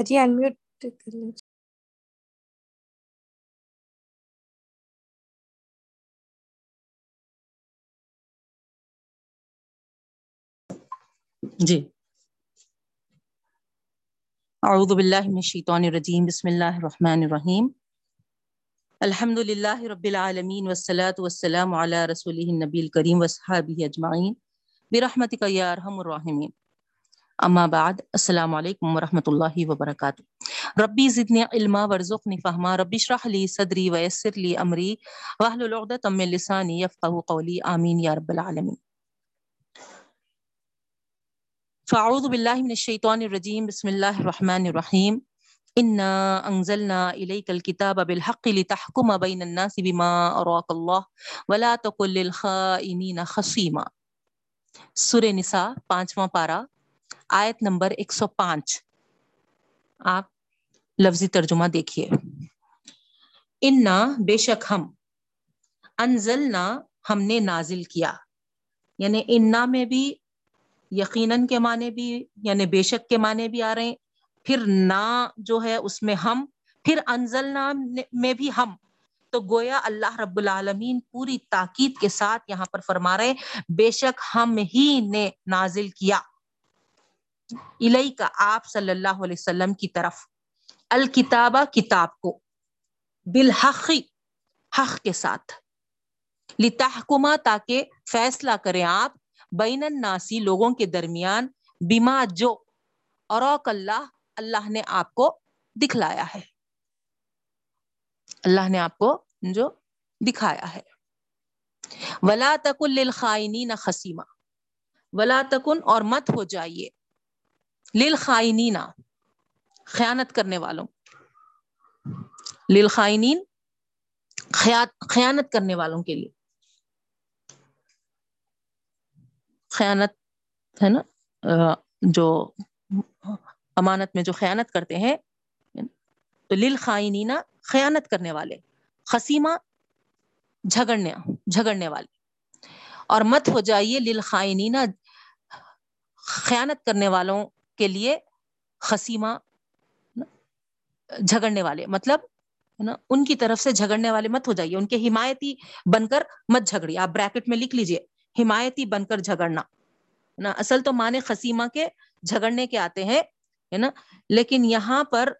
اجی unmute کر لیں جی اعوذ باللہ من الشیطان الرجیم بسم اللہ الرحمن الرحیم الحمد للہ رب العالمین والصلاة والسلام علی رسولہ النبی الکریم وصحابہ اجمعین برحمتک یا ارحم الراحمین اما بعد، السلام علیکم ورحمۃ اللہ وبرکاتہ۔ ربی زدنی علما، ورزقنی فہما، ربی اشرح لی صدری، ویسر لی امری، واحلل عقدۃ من لسانی یفقهوا قولی، آمین یا رب العالمین۔ فاعوذ باللہ من الشیطان الرجیم، بسم اللہ الرحمن الرحیم۔ انا انزلنا الیک الكتاب بالحق لتحکم بین الناس بما اراک اللہ ولا تقل للخائنین خصیما۔ سورہ نساء، پانچواں پارہ۔ آیت نمبر ایک سو پانچ۔ آپ لفظی ترجمہ دیکھیے۔ انا، بے شک ہم۔ انزلنا، ہم نے نازل کیا۔ یعنی انا میں بھی، یقیناً کے معنی بھی یعنی بے شک کے معنی بھی آ رہے ہیں۔ پھر نا جو ہے، اس میں ہم۔ پھر انزلنا میں بھی ہم۔ تو گویا اللہ رب العالمین پوری تاکید کے ساتھ یہاں پر فرما رہے بے شک ہم ہی نے نازل کیا۔ الہی کا آپ صلی اللہ علیہ وسلم کی طرف۔ الکتابہ، کتاب کو۔ بالحق، حق کے ساتھ۔ لتحکمہ تاکہ فیصلہ کریں آپ بین الناسی لوگوں کے درمیان بیما جو اور اللہ اللہ نے آپ کو دکھلایا ہے۔ اللہ نے آپ کو جو دکھایا ہے۔ ولا تکن للخائنین خسیمہ ولا تکن اور مت ہو جائیے۔ للخائنین، خیانت کرنے والوں۔ للخائنین خیانت کرنے والوں کے لیے۔ خیانت ہے نا جو امانت میں جو خیانت کرتے ہیں، تو لل خائنینا خیانت کرنے والے خسیمہ جھگڑنے جھگڑنے والے۔ اور مت ہو جائیے لل خائنینا خیانت کرنے والوں کے لیے خسیمہ جھگڑنے والے مطلب نا، ان کی طرف سے جھگڑنے والے مت ہو جائیے، ان کے حمایتی بن کر مت جھگڑیے۔ آپ بریکٹ میں لکھ لیجیے، حمایتی بن کر جھگڑنا۔ نا، اصل تو مانے خسیمہ کے جھگڑنے کے آتے ہیں، ہے نا، لیکن یہاں پر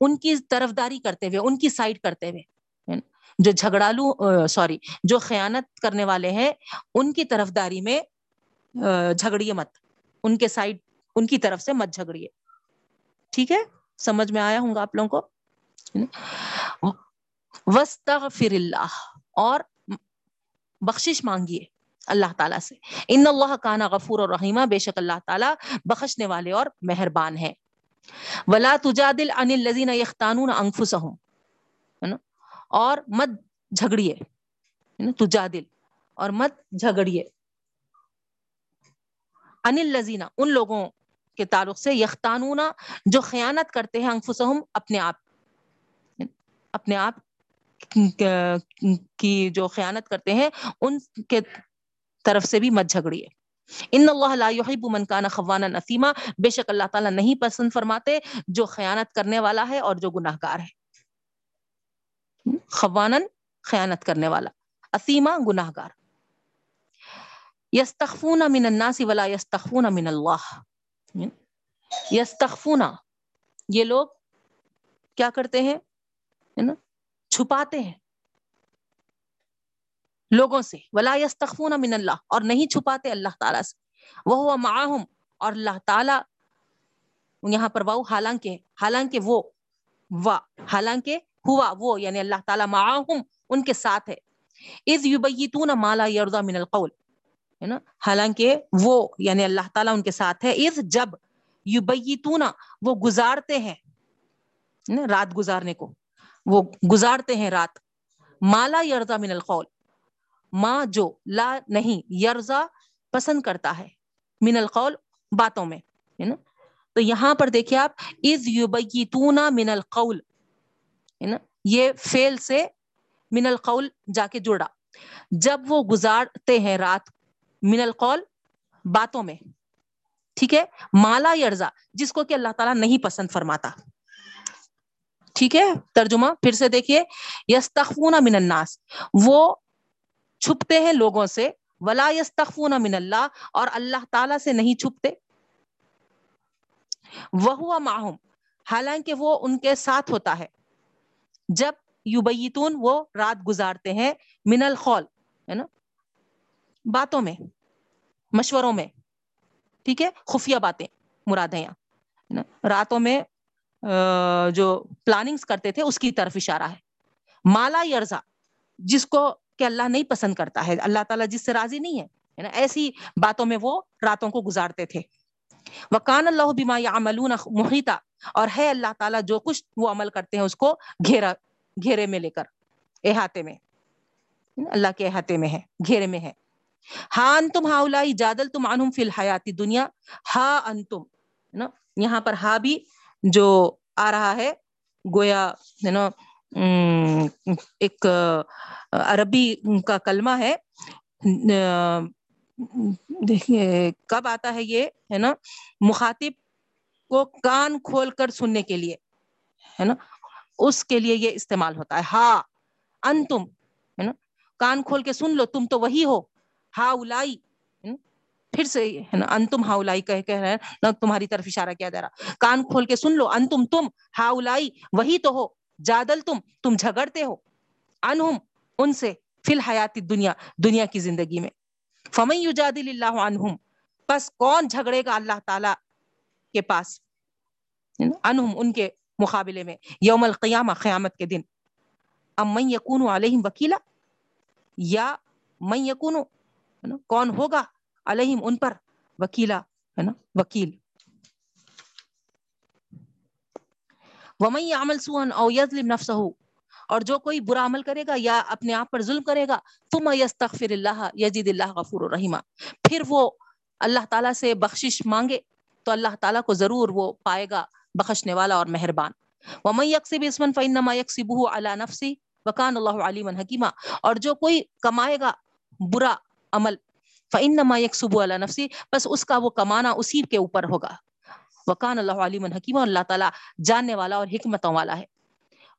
ان کی طرفداری کرتے ہوئے، ان کی سائڈ کرتے ہوئے جو جھگڑالو سوری جو خیانت کرنے والے ہیں، ان کی طرفداری میں جھگڑیے مت۔ ان کے سائڈ ان کی طرف سے مت جھگڑیے۔ ٹھیک ہے؟ سمجھ میں آیا ہوں گا آپ لوگوں کو؟ وسطر اللہ اور بخشش مانگیے اللہ تعالیٰ سے۔ ان اللہ کانا غفور اور رحیمہ بے شک اللہ تعالیٰ بخشنے والے اور مہربان ہے ولا تجادل ان الذين يختانون انفسهم اور مت جھگڑیے۔ تجادل۔ اور مت جھگڑیے۔ ان الذين، ان لوگوں کے تعلق سے یختانون جو خیانت کرتے ہیں انفسهم اپنے آپ اپنے آپ کی جو خیانت کرتے ہیں، ان کے طرف سے بھی مت جھگڑیے۔ ان اللہ لا يحب من كان خوانا نثیما بے شک اللہ تعالیٰ نہیں پسند فرماتے جو خیانت کرنے والا ہے اور جو گناہ گار ہے۔ خوانن خیانت کرنے والا، اسیما گناہ گار یستخفون من الناس ولا یستخفون من اللہ۔ یستخفون یہ لوگ کیا کرتے ہیں؟ چھپاتے ہیں۔ لوگوں سے۔ ولا یستخفون من اللہ اور نہیں چھپاتے اللہ تعالیٰ سے۔ وہ معاہم اور اللہ تعالیٰ یہاں پر واؤ حالانکہ حالانکہ وہ وا، حالانکہ ہوا، وہ یعنی اللہ تعالیٰ معاہم ان کے ساتھ ہے۔ اذ یبیتون ما لا من القول۔ ہے نا؟ حالانکہ وہ یعنی اللہ تعالیٰ ان کے ساتھ ہے، اذ جب یبیتون، وہ گزارتے ہیں رات گزارنے کو، وہ گزارتے ہیں رات مالا یرضا من القول ماں جو لا نہیں یرزا پسند کرتا ہے من القول باتوں میں، ہے نا؟ تو یہاں پر دیکھیے آپ از یبیتون من القول، ہے نا؟ یہ فیل سے من القول جا کے جڑا۔ جب وہ گزارتے ہیں رات من القول باتوں میں۔ ٹھیک ہے؟ مالا یرزا جس کو کہ اللہ تعالیٰ نہیں پسند فرماتا۔ ٹھیک ہے؟ ترجمہ پھر سے دیکھیے۔ یس من الناس، وہ چھپتے ہیں لوگوں سے۔ ولا یس من اللہ، اور اللہ تعالی سے نہیں چھپتے۔ وہ ماہم حالانکہ وہ ان کے ساتھ ہوتا ہے۔ جب یوبیتون وہ رات گزارتے ہیں، من الخول، ہے نا؟ باتوں میں، مشوروں میں، ٹھیک ہے؟ خفیہ باتیں مراد ہیں یہاں راتوں میں جو پلاننگز کرتے تھے، اس کی طرف اشارہ ہے۔ مالا یرزا جس کو کہ اللہ نہیں پسند کرتا ہے، اللہ تعالیٰ جس سے راضی نہیں ہے نا؟ ایسی باتوں میں وہ راتوں کو گزارتے تھے۔ وکان اللہ بیما یا محیطہ اور ہے اللہ تعالیٰ جو کچھ وہ عمل کرتے ہیں، اس کو گھیرا، گھیرے میں لے کر، احاطے میں۔ اللہ کے احاطے میں ہے، گھیرے میں ہے۔ ہاں انتم ہا الائی جادل تم انہم فی الحیاتی دنیا ہا انتم نا؟ یہاں پر ہا بھی جو آ رہا ہے، گویا، ہے نا ایک عربی کا کلمہ ہے دیکھیے، کب آتا ہے یہ، ہے نا، مخاطب کو کان کھول کر سننے کے لیے، ہے نا، اس کے لیے یہ استعمال ہوتا ہے ہا انتم، ہے نا، کان کھول کے سن لو، تم تو وہی ہو ہا پھر سے ہے نا، انتم ہا کہہ کہہ رہے ہیں۔ تمہاری طرف اشارہ کیا جا رہا۔ کان کھول کے سن لو، انتم تم ہا الائی وہی تو ہو۔ جادل تم تم جھگڑتے ہو۔ انہم، ان سے۔ فی الحیات دنیا دنیا کی زندگی میں۔ فمن یجادل اللہ عنہم۔ پس کون جھگڑے گا اللہ تعالی کے پاس؟ انہم، ان کے مقابلے میں۔ یوم القیامہ، قیامت کے دن۔ ام من یکون علیہم وکیلا؟ یا من یکون کون ہوگا؟ علیہم ان پر وکیلا، ہے نا؟ وکیل۔ ومن يعمل سوءا او يظلم نفسه۔ اور جو کوئی برا عمل کرے گا یا اپنے آپ پر ظلم کرے گا، ثم يستغفر الله يجد الله غفور الرحیم پھر وہ اللہ تعالیٰ سے بخشش مانگے تو اللہ تعالیٰ کو ضرور وہ پائے گا بخشنے والا اور مہربان۔ ومن يكسب اسما فانما يكسبه على نفسه وكان الله عليما حکیما اور جو کوئی کمائے گا برا عمل۔ فانما يكسب على نفسه، بس اس کا وہ کمانا اسی کے اوپر ہوگا۔ وکان اللہ علیم حکیم اللہ تعالیٰ جاننے والا اور حکمتوں والا ہے۔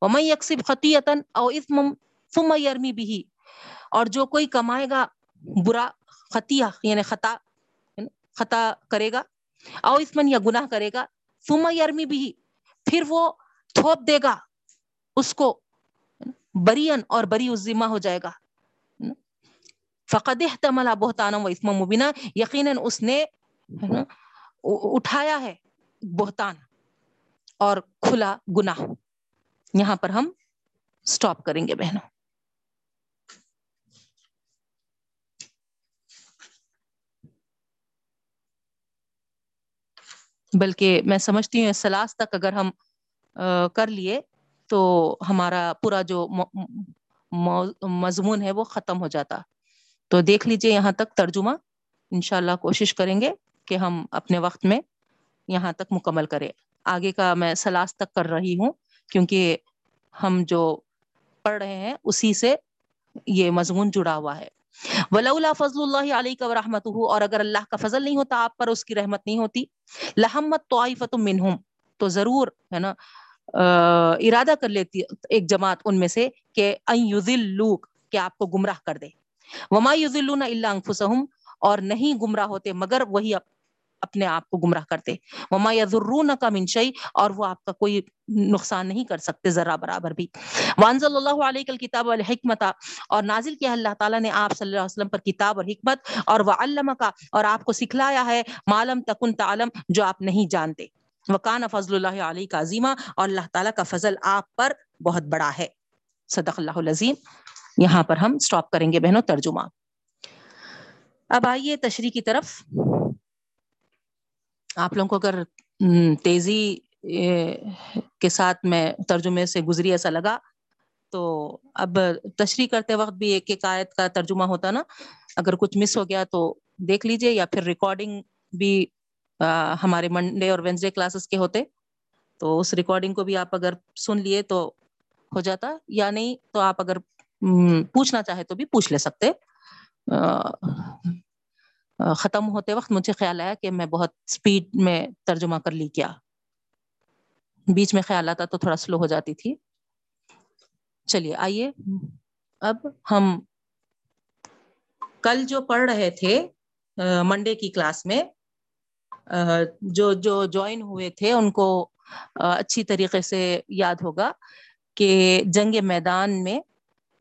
ومن یکسب خطیتا او اثم ثم یرمی بھی اور جو کوئی کمائے گا برا خطیہ یعنی خطا خطا کرے گا او اسمن یا گناہ کرے گا، ثم یرمی بھی پھر وہ تھوپ دے گا، اس کو برین اور بری ذمہ ہو جائے گا۔ فقد احتمل بہتانا و اسم مبینہ یقیناً اس نے اٹھایا ہے بہتان اور کھلا گناہ۔ یہاں پر ہم سٹاپ کریں گے بہنوں۔ بلکہ میں سمجھتی ہوں سلاس تک اگر ہم کر لیے تو ہمارا پورا جو مضمون ہے وہ ختم ہو جاتا۔ تو دیکھ لیجیے یہاں تک ترجمہ۔ انشاءاللہ کوشش کریں گے کہ ہم اپنے وقت میں یہاں تک مکمل کرے آگے کا میں سلاس تک کر رہی ہوں، کیونکہ ہم جو پڑھ رہے ہیں، اسی سے یہ مضمون جڑا ہوا ہے۔ ولولا فضل اللہ علیہ کا رحمت اور اگر اللہ کا فضل نہیں ہوتا، آپ پر اس کی رحمت نہیں ہوتی۔ لحمت تو منہم تو ضرور، ہے نا ارادہ کر لیتی، ایک جماعت ان میں سے کہ لوک کہ آپ کو گمراہ کر دے۔ وما یذلون الا انفسهم اور نہیں گمراہ ہوتے مگر وہی اپنے آپ کو گمراہ کرتے۔ وما یذرون کا منشئی اور وہ آپ کا کوئی نقصان نہیں کر سکتے ذرا برابر بھی۔ وانزل اللہ علیہ الکتاب والحکمت اور نازل کیا اللہ تعالیٰ نے آپ صلی اللہ علیہ وسلم پر کتاب اور حکمت اور وعلم کا اور آپ کو سکھلایا ہے معلم تکن تعلم جو آپ نہیں جانتے۔ وکان فضل اللہ علیہ کا عظیمہ اور اللہ تعالیٰ کا فضل آپ پر بہت بڑا ہے۔ صدق اللہ العظیم۔ یہاں پر ہم سٹاپ کریں گے بہنوں ترجمہ۔ اب آئیے تشریح کی طرف۔ آپ لوگوں کو اگر تیزی کے ساتھ میں ترجمے سے گزری ایسا لگا، تو اب تشریح کرتے وقت بھی ایک ایک آیت کا ترجمہ ہوتا نا۔ اگر کچھ مس ہو گیا تو دیکھ لیجیے یا پھر ریکارڈنگ بھی ہمارے منڈے اور وینسڈے کلاسز کے ہوتے۔ تو اس ریکارڈنگ کو بھی آپ اگر سن لیے تو ہو جاتا۔ یا نہیں تو آپ اگر پوچھنا چاہے تو بھی پوچھ لے سکتے۔ ختم ہوتے وقت مجھے خیال آیا کہ میں بہت سپیڈ میں ترجمہ کر لی کیا۔ بیچ میں خیال آتا تو تھوڑا سلو ہو جاتی تھی۔ چلیے، آئیے۔ اب ہم کل جو پڑھ رہے تھے منڈے کی کلاس میں جو جو جوائن ہوئے تھے، ان کو اچھی طریقے سے یاد ہوگا کہ جنگ میدان میں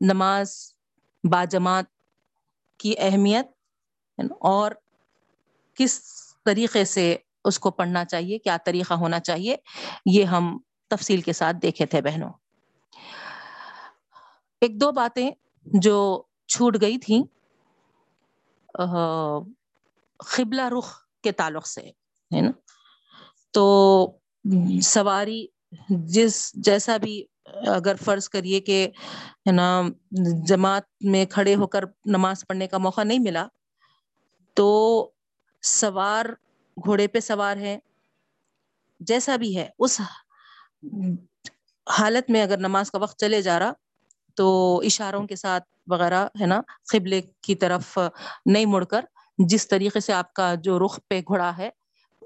نماز باجماعت کی اہمیت اور کس طریقے سے اس کو پڑھنا چاہیے، کیا طریقہ ہونا چاہیے، یہ ہم تفصیل کے ساتھ دیکھے تھے بہنوں۔ ایک دو باتیں جو چھوٹ گئی تھیں قبلہ رخ کے تعلق سے، ہے نا؟ تو سواری جس جیسا بھی اگر فرض کریے کہ، ہے نا، جماعت میں کھڑے ہو کر نماز پڑھنے کا موقع نہیں ملا، تو سوار گھوڑے پہ سوار ہے جیسا بھی ہے، اس حالت میں اگر نماز کا وقت چلے جا رہا، تو اشاروں کے ساتھ وغیرہ، ہے نا، قبلے کی طرف نہیں مڑ کر، جس طریقے سے آپ کا جو رخ پہ گھوڑا ہے،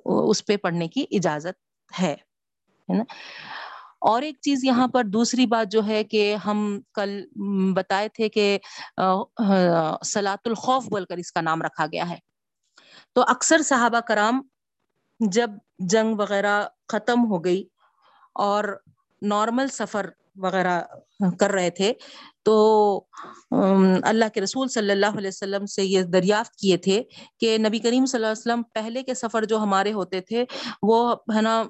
اس پہ پڑھنے کی اجازت ہے نا۔ اور ایک چیز یہاں پر دوسری بات جو ہے کہ ہم کل بتائے تھے کہ سلاۃ الخوف بول کر اس کا نام رکھا گیا ہے۔ تو اکثر صحابہ کرام جب جنگ وغیرہ ختم ہو گئی اور نارمل سفر وغیرہ کر رہے تھے۔ تو اللہ کے رسول صلی اللہ علیہ وسلم سے یہ دریافت کیے تھے کہ نبی کریم صلی اللہ علیہ وسلم پہلے کے سفر جو ہمارے ہوتے تھے، وہ ہے نا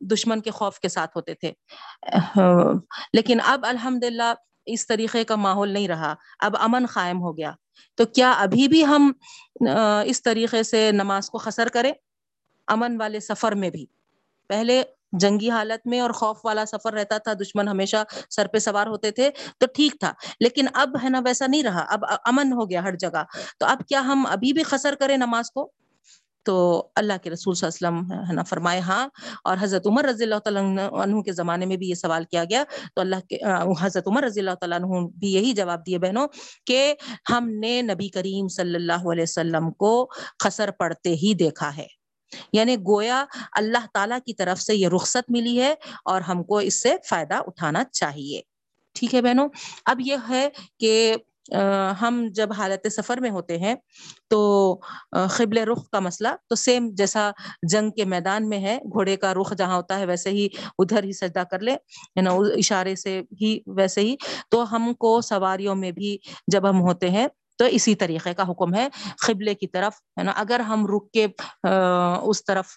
دشمن کے خوف کے ساتھ ہوتے تھے۔ لیکن اب الحمد للہ اس طریقے کا ماحول نہیں رہا۔ اب امن قائم ہو گیا۔ تو کیا ابھی بھی ہم اس طریقے سے نماز کو خسر کریں؟ امن والے سفر میں بھی۔ پہلے جنگی حالت میں اور خوف والا سفر رہتا تھا، دشمن ہمیشہ سر پہ سوار ہوتے تھے، تو ٹھیک تھا۔ لیکن اب ہے نا ویسا نہیں رہا، اب امن ہو گیا ہر جگہ۔ تو اب کیا ہم ابھی بھی خسر کریں نماز کو؟ تو اللہ کے رسول صلی اللہ علیہ وسلم ہے نا فرمائے ہاں۔ اور حضرت عمر رضی اللہ تعالیٰ عنہ کے زمانے میں بھی یہ سوال کیا گیا۔ تو اللہ کے حضرت عمر رضی اللہ تعالیٰ عنہ بھی یہی جواب دیے، بہنوں، کہ ہم نے نبی کریم صلی اللہ علیہ وسلم کو خسر پڑتے ہی دیکھا ہے۔ یعنی گویا اللہ تعالیٰ کی طرف سے یہ رخصت ملی ہے اور ہم کو اس سے فائدہ اٹھانا چاہیے۔ ٹھیک ہے بہنوں، اب یہ ہے کہ ہم جب حالت سفر میں ہوتے ہیں تو قبل رخ کا مسئلہ تو سیم جیسا جنگ کے میدان میں ہے، گھوڑے کا رخ جہاں ہوتا ہے ویسے ہی ادھر ہی سجدہ کر لے نا، اشارے سے ہی ویسے ہی۔ تو ہم کو سواریوں میں بھی جب ہم ہوتے ہیں تو اسی طریقے کا حکم ہے قبلے کی طرف، ہے نا؟ اگر ہم رک کے اس طرف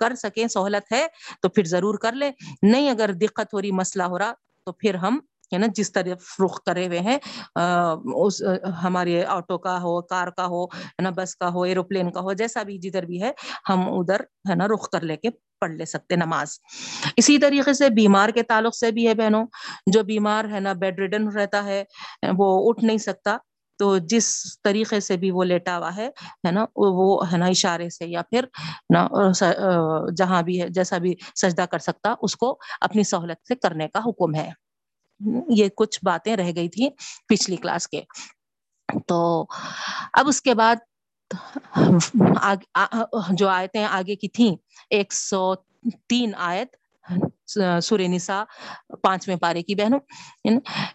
کر سکیں، سہولت ہے تو پھر ضرور کر لیں۔ نہیں اگر دقت ہو رہی، مسئلہ ہو رہا تو پھر ہم، ہے نا، جس طرف رخ کرے ہوئے ہیں اس، ہمارے آٹو کا ہو، کار کا ہو، ہے نا، بس کا ہو، ایروپلین کا ہو، جیسا بھی جدھر بھی ہے، ہم ادھر، ہے نا، رخ کر لے کے پڑھ لے سکتے نماز۔ اسی طریقے سے بیمار کے تعلق سے بھی ہے بہنوں، جو بیمار، ہے نا، بیڈ ریڈن رہتا ہے، وہ اٹھ نہیں سکتا۔ تو جس طریقے سے بھی وہ لیٹا ہوا ہے ہے نا، وہ ہے نا اشارے سے یا پھر نا جہاں بھی ہے، جیسا بھی سجدہ کر سکتا، اس کو اپنی سہولت سے کرنے کا حکم ہے۔ یہ کچھ باتیں رہ گئی تھی پچھلی کلاس کے۔ تو اب اس کے بعد جو آیتیں آگے کی تھیں، ایک سو تین آیت سورہ نساء پانچویں پارے کی، بہنوں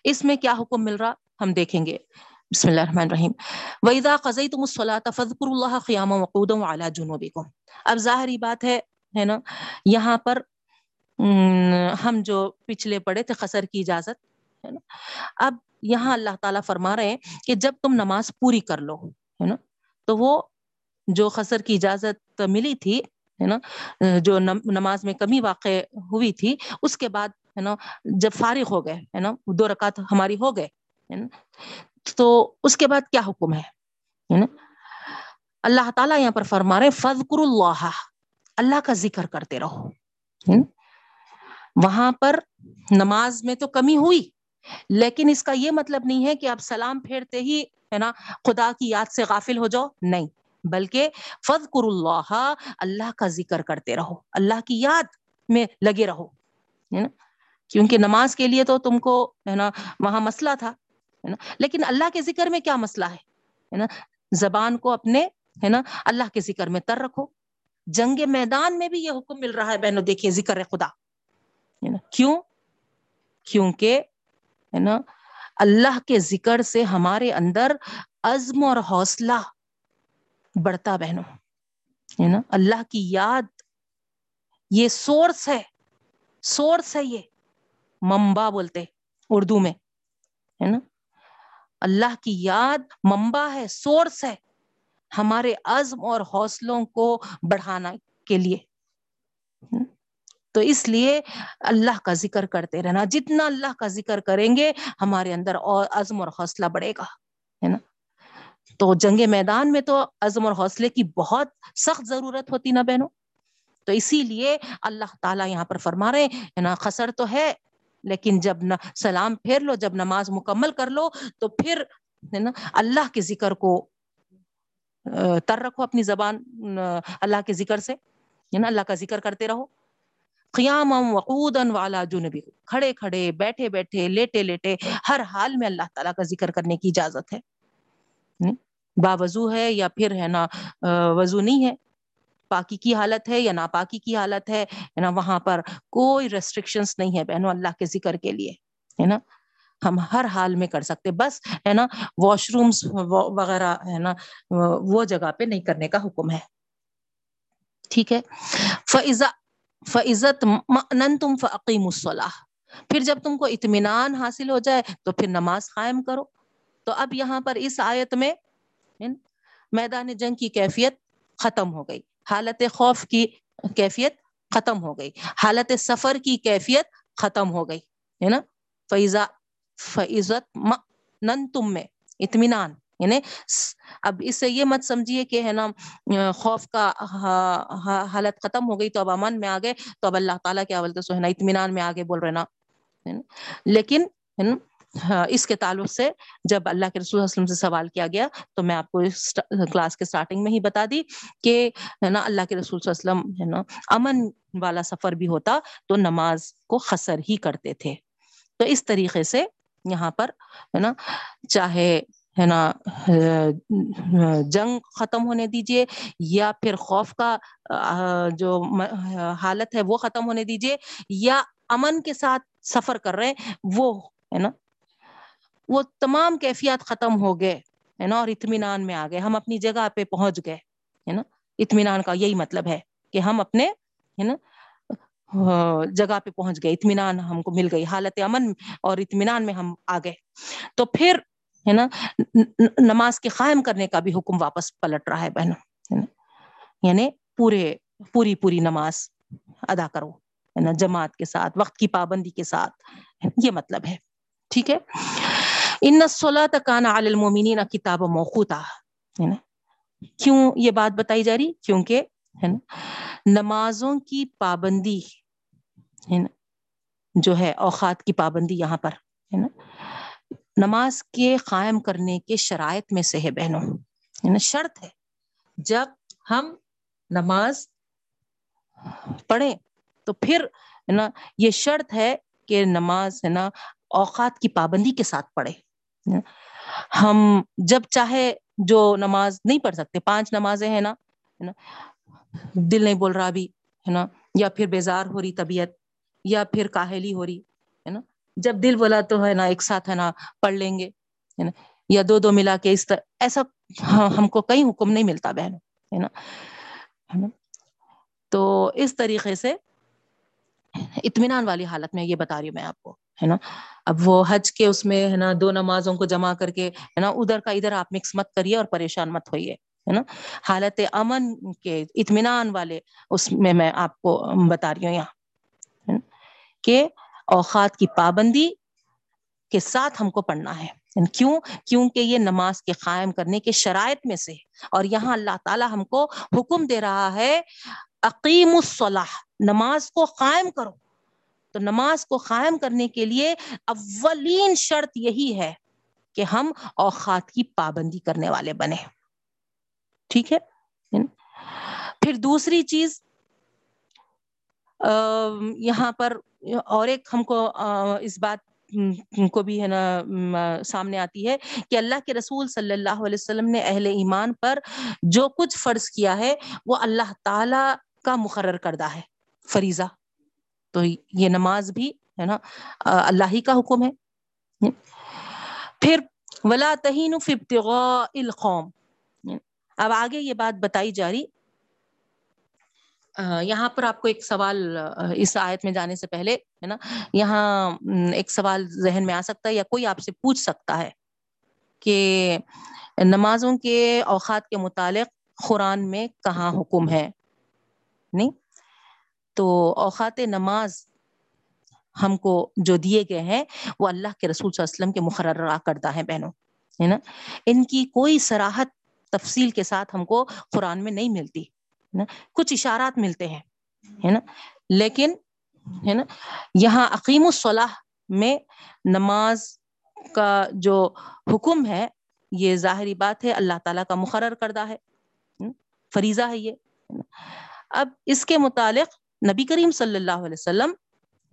اس میں کیا حکم مل رہا؟ ہم دیکھیں گے۔ بسم اللہ الرحمن الرحیم. ویدا قزئی وَإِذَا قَضَيْتُمُ الصَّلَاةَ فَاذْكُرُوا اللَّهَ قِيَامًا وَقُعُودًا وَعَلَى جُنُوبِكُمْ. اب ظاہری بات ہے ہے نا، یہاں پر ہم جو پچھلے پڑے تھے خسر کی اجازت، ہے نا، اب یہاں اللہ تعالیٰ فرما رہے ہیں کہ جب تم نماز پوری کر لو، ہے نا، تو وہ جو خسر کی اجازت ملی تھی، ہے نا، جو نماز میں کمی واقع ہوئی تھی، اس کے بعد، ہے نا، جب فارغ ہو گئے، ہے نا، دو رکعت ہماری ہو گئے، ہے نا تو اس کے بعد کیا حکم ہے؟ یعنی اللہ تعالیٰ یہاں پر فرما رہے فضکر اللہ اللہ کا ذکر کرتے رہو۔ یعنی وہاں پر نماز میں تو کمی ہوئی، لیکن اس کا یہ مطلب نہیں ہے کہ آپ سلام پھیرتے ہی، ہے نا، خدا کی یاد سے غافل ہو جاؤ، نہیں، بلکہ فضکر اللہ اللہ کا ذکر کرتے رہو، اللہ کی یاد میں لگے رہو۔ یعنی کیونکہ نماز کے لیے تو تم کو، ہے نا، وہاں مسئلہ تھا۔ ہے نا؟ لیکن اللہ کے ذکر میں کیا مسئلہ ہے؟ نا؟ زبان کو اپنے، ہے نا؟ اللہ کے ذکر میں تر رکھو۔ جنگ میدان میں بھی یہ حکم مل رہا ہے، بہنوں، دیکھیے، ذکر خدا۔ ہے نا؟ کیوں؟ کیونکہ، ہے نا؟ اللہ کے ذکر سے ہمارے اندر عزم اور حوصلہ بڑھتا بہنوں۔ ہے نا؟ اللہ کی یاد، یہ سورس ہے۔ سورس ہے یہ۔ ممبا بولتے اردو میں۔ ہے نا؟ اللہ کی یاد ممبا ہے سورس ہے ہمارے عزم اور حوصلوں کو بڑھانا کے لیے۔ تو اس لیے اللہ کا ذکر کرتے رہنا۔ جتنا اللہ کا ذکر کریں گے، ہمارے اندر اور عزم اور حوصلہ بڑھے گا، ہے نا؟ تو جنگ میدان میں تو عزم اور حوصلے کی بہت سخت ضرورت ہوتی نا بہنوں؟ تو اسی لیے اللہ تعالیٰ یہاں پر فرما رہے ہیں نا؟ خسر تو ہے لیکن جب نہ سلام پھیر لو، جب نماز مکمل کر لو، تو پھر ہے نا اللہ کے ذکر کو تر رکھو اپنی زبان اللہ کے ذکر سے، ہے نا اللہ کا ذکر کرتے رہو۔ قیام وقودن والا جنبی کھڑے کھڑے، بیٹھے بیٹھے، لیٹے لیٹے، ہر حال میں اللہ تعالیٰ کا ذکر کرنے کی اجازت ہے۔ با وضو ہے یا پھر ہے نا وضو نہیں ہے۔ پاکی کی حالت ہے یا ناپاکی کی حالت ہے نا؟ وہاں پر کوئی ریسٹرکشنز نہیں ہے بہنوں اللہ کے ذکر کے لیے، ہے نا؟ ہم ہر حال میں کر سکتے، بس، ہے نا؟ واش رومس وغیرہ، ہے نا؟ وہ جگہ پہ نہیں کرنے کا حکم ہے۔ ٹھیک ہے؟ فضا فعزت نن تم فعقیم الصلاح پھر جب تم کو اطمینان حاصل ہو جائے تو پھر نماز قائم کرو۔ تو اب یہاں پر اس آیت میں میدان جنگ کی کیفیت ختم ہو گئی۔ حالت خوف کی کیفیت ختم ہو گئی۔ حالت سفر کی کیفیت ختم ہو گئی، ہے نا؟ فیضا فعزت نن تم میں، اطمینان۔ یعنی اب اس سے یہ مت سمجھیے کہ ہے نا، خوف کا حالت ختم ہو گئی تو اب امن میں آگے تو اب اللہ تعالیٰ کیا بولتے سو ہے نا اطمینان میں آگے بول رہے نا۔ لیکن ہاں، اس کے تعلق سے جب اللہ کے رسول وسلم سے سوال کیا گیا تو میں آپ کو کلاس کے سٹارٹنگ میں ہی بتا دی کہ، ہے نا، اللہ کے رسول وسلم، ہے نا، امن والا سفر بھی ہوتا تو نماز کو خسر ہی کرتے تھے۔ تو اس طریقے سے یہاں پر، ہے نا، چاہے، ہے نا، جنگ ختم ہونے دیجیے یا پھر خوف کا جو حالت ہے وہ ختم ہونے دیجیے یا امن کے ساتھ سفر کر رہے وہ، ہے نا وہ تمام کیفیات ختم ہو گئے، ہے نا، اور اطمینان میں آ گئے، ہم اپنی جگہ پہ پہنچ گئے، ہے نا۔ اطمینان کا یہی مطلب ہے کہ ہم اپنے، ہے نا، جگہ پہ پہنچ گئے، اطمینان ہم کو مل گئی، حالت امن اور اطمینان میں ہم آ گئے۔ تو پھر، ہے نا، نماز کے قائم کرنے کا بھی حکم واپس پلٹ رہا ہے بہنوں یعنی پورے، پوری پوری نماز ادا کرو، ہے نا، جماعت کے ساتھ، وقت کی پابندی کے ساتھ، یہ مطلب ہے۔ ٹھیک ہے۔ ان سولہ تکانا المومنین کتاب موقوتا ہے نا کیوں یہ بات بتائی جا رہی کیونکہ ہے نا نمازوں کی پابندی ہے نا جو ہے اوقات کی پابندی یہاں پر، ہے نا؟ نماز کے قائم کرنے کے شرائط میں سے ہے بہنوں، ہے نا؟ شرط ہے جب ہم نماز پڑھیں تو پھر، ہے نا؟ یہ شرط ہے کہ نماز، ہے نا؟ اوقات کی پابندی کے ساتھ پڑھے ہم جب چاہے جو نماز نہیں پڑھ سکتے، پانچ نمازیں ہیں نا، ہے نا؟ دل نہیں بول رہا ابھی، ہے نا؟ یا پھر بیزار ہو رہی طبیعت، یا پھر کاہلی ہو رہی، ہے نا؟ جب دل بولا تو ہے نا، ایک ساتھ ہے نا، پڑھ لیں گے، ہے نا؟ یا دو دو ملا کے اس طرح، ایسا ہاں، ہم کو کئی حکم نہیں ملتا بہن ہے نا؟ تو اس طریقے سے اطمینان والی حالت میں یہ بتا رہی ہوں میں آپ کو۔ ہے نا؟ اب وہ حج کے اس میں ہے نا دو نمازوں کو جمع کر کے ہے نا ادھر کا ادھر آپ مکس مت کریے اور پریشان مت ہوئیے، ہے نا؟ حالت امن کے اطمینان والے اس میں میں آپ کو بتا رہی ہوں یہاں کہ اوقات کی پابندی کے ساتھ ہم کو پڑھنا ہے۔ یعنی کیوں؟ کیونکہ یہ نماز کے قائم کرنے کے شرائط میں سے اور یہاں اللہ تعالی ہم کو حکم دے رہا ہے عقیم الصلاح، نماز کو قائم کرو۔ تو نماز کو قائم کرنے کے لیے اولین شرط یہی ہے کہ ہم اوقات کی پابندی کرنے والے بنے ٹھیک ہے؟ پھر دوسری چیز یہاں پر اور ایک ہم کو اس بات کو بھی ہے نا سامنے آتی ہے کہ اللہ کے رسول صلی اللہ علیہ وسلم نے اہل ایمان پر جو کچھ فرض کیا ہے، وہ اللہ تعالی کا مقرر کردہ ہے، فریضہ۔ تو یہ نماز بھی ہے نا اللہ ہی کا حکم ہے۔ پھر ولا تہین القوم۔ اب آگے یہ بات بتائی جا رہی۔ یہاں پر آپ کو ایک سوال اس آیت میں جانے سے پہلے ہے نا، یہاں ایک سوال ذہن میں آ سکتا ہے یا کوئی آپ سے پوچھ سکتا ہے کہ نمازوں کے اوقات کے متعلق قرآن میں کہاں حکم ہے؟ نہیں؟ تو اوقات نماز ہم کو جو دیے گئے ہیں، وہ اللہ کے رسول صلی اللہ علیہ وسلم کے مقررہ کردہ ہیں بہنوں، ہے نا؟ ان کی کوئی سراحت تفصیل کے ساتھ ہم کو قرآن میں نہیں ملتی نا؟ کچھ اشارات ملتے ہیں، ہے نا؟ لیکن، ہے نا؟ یہاں عقیم الصلاح میں نماز کا جو حکم ہے، یہ ظاہری بات ہے، اللہ تعالیٰ کا مقرر کردہ ہے فریضہ ہے یہ اب اس کے متعلق نبی کریم صلی اللہ علیہ وسلم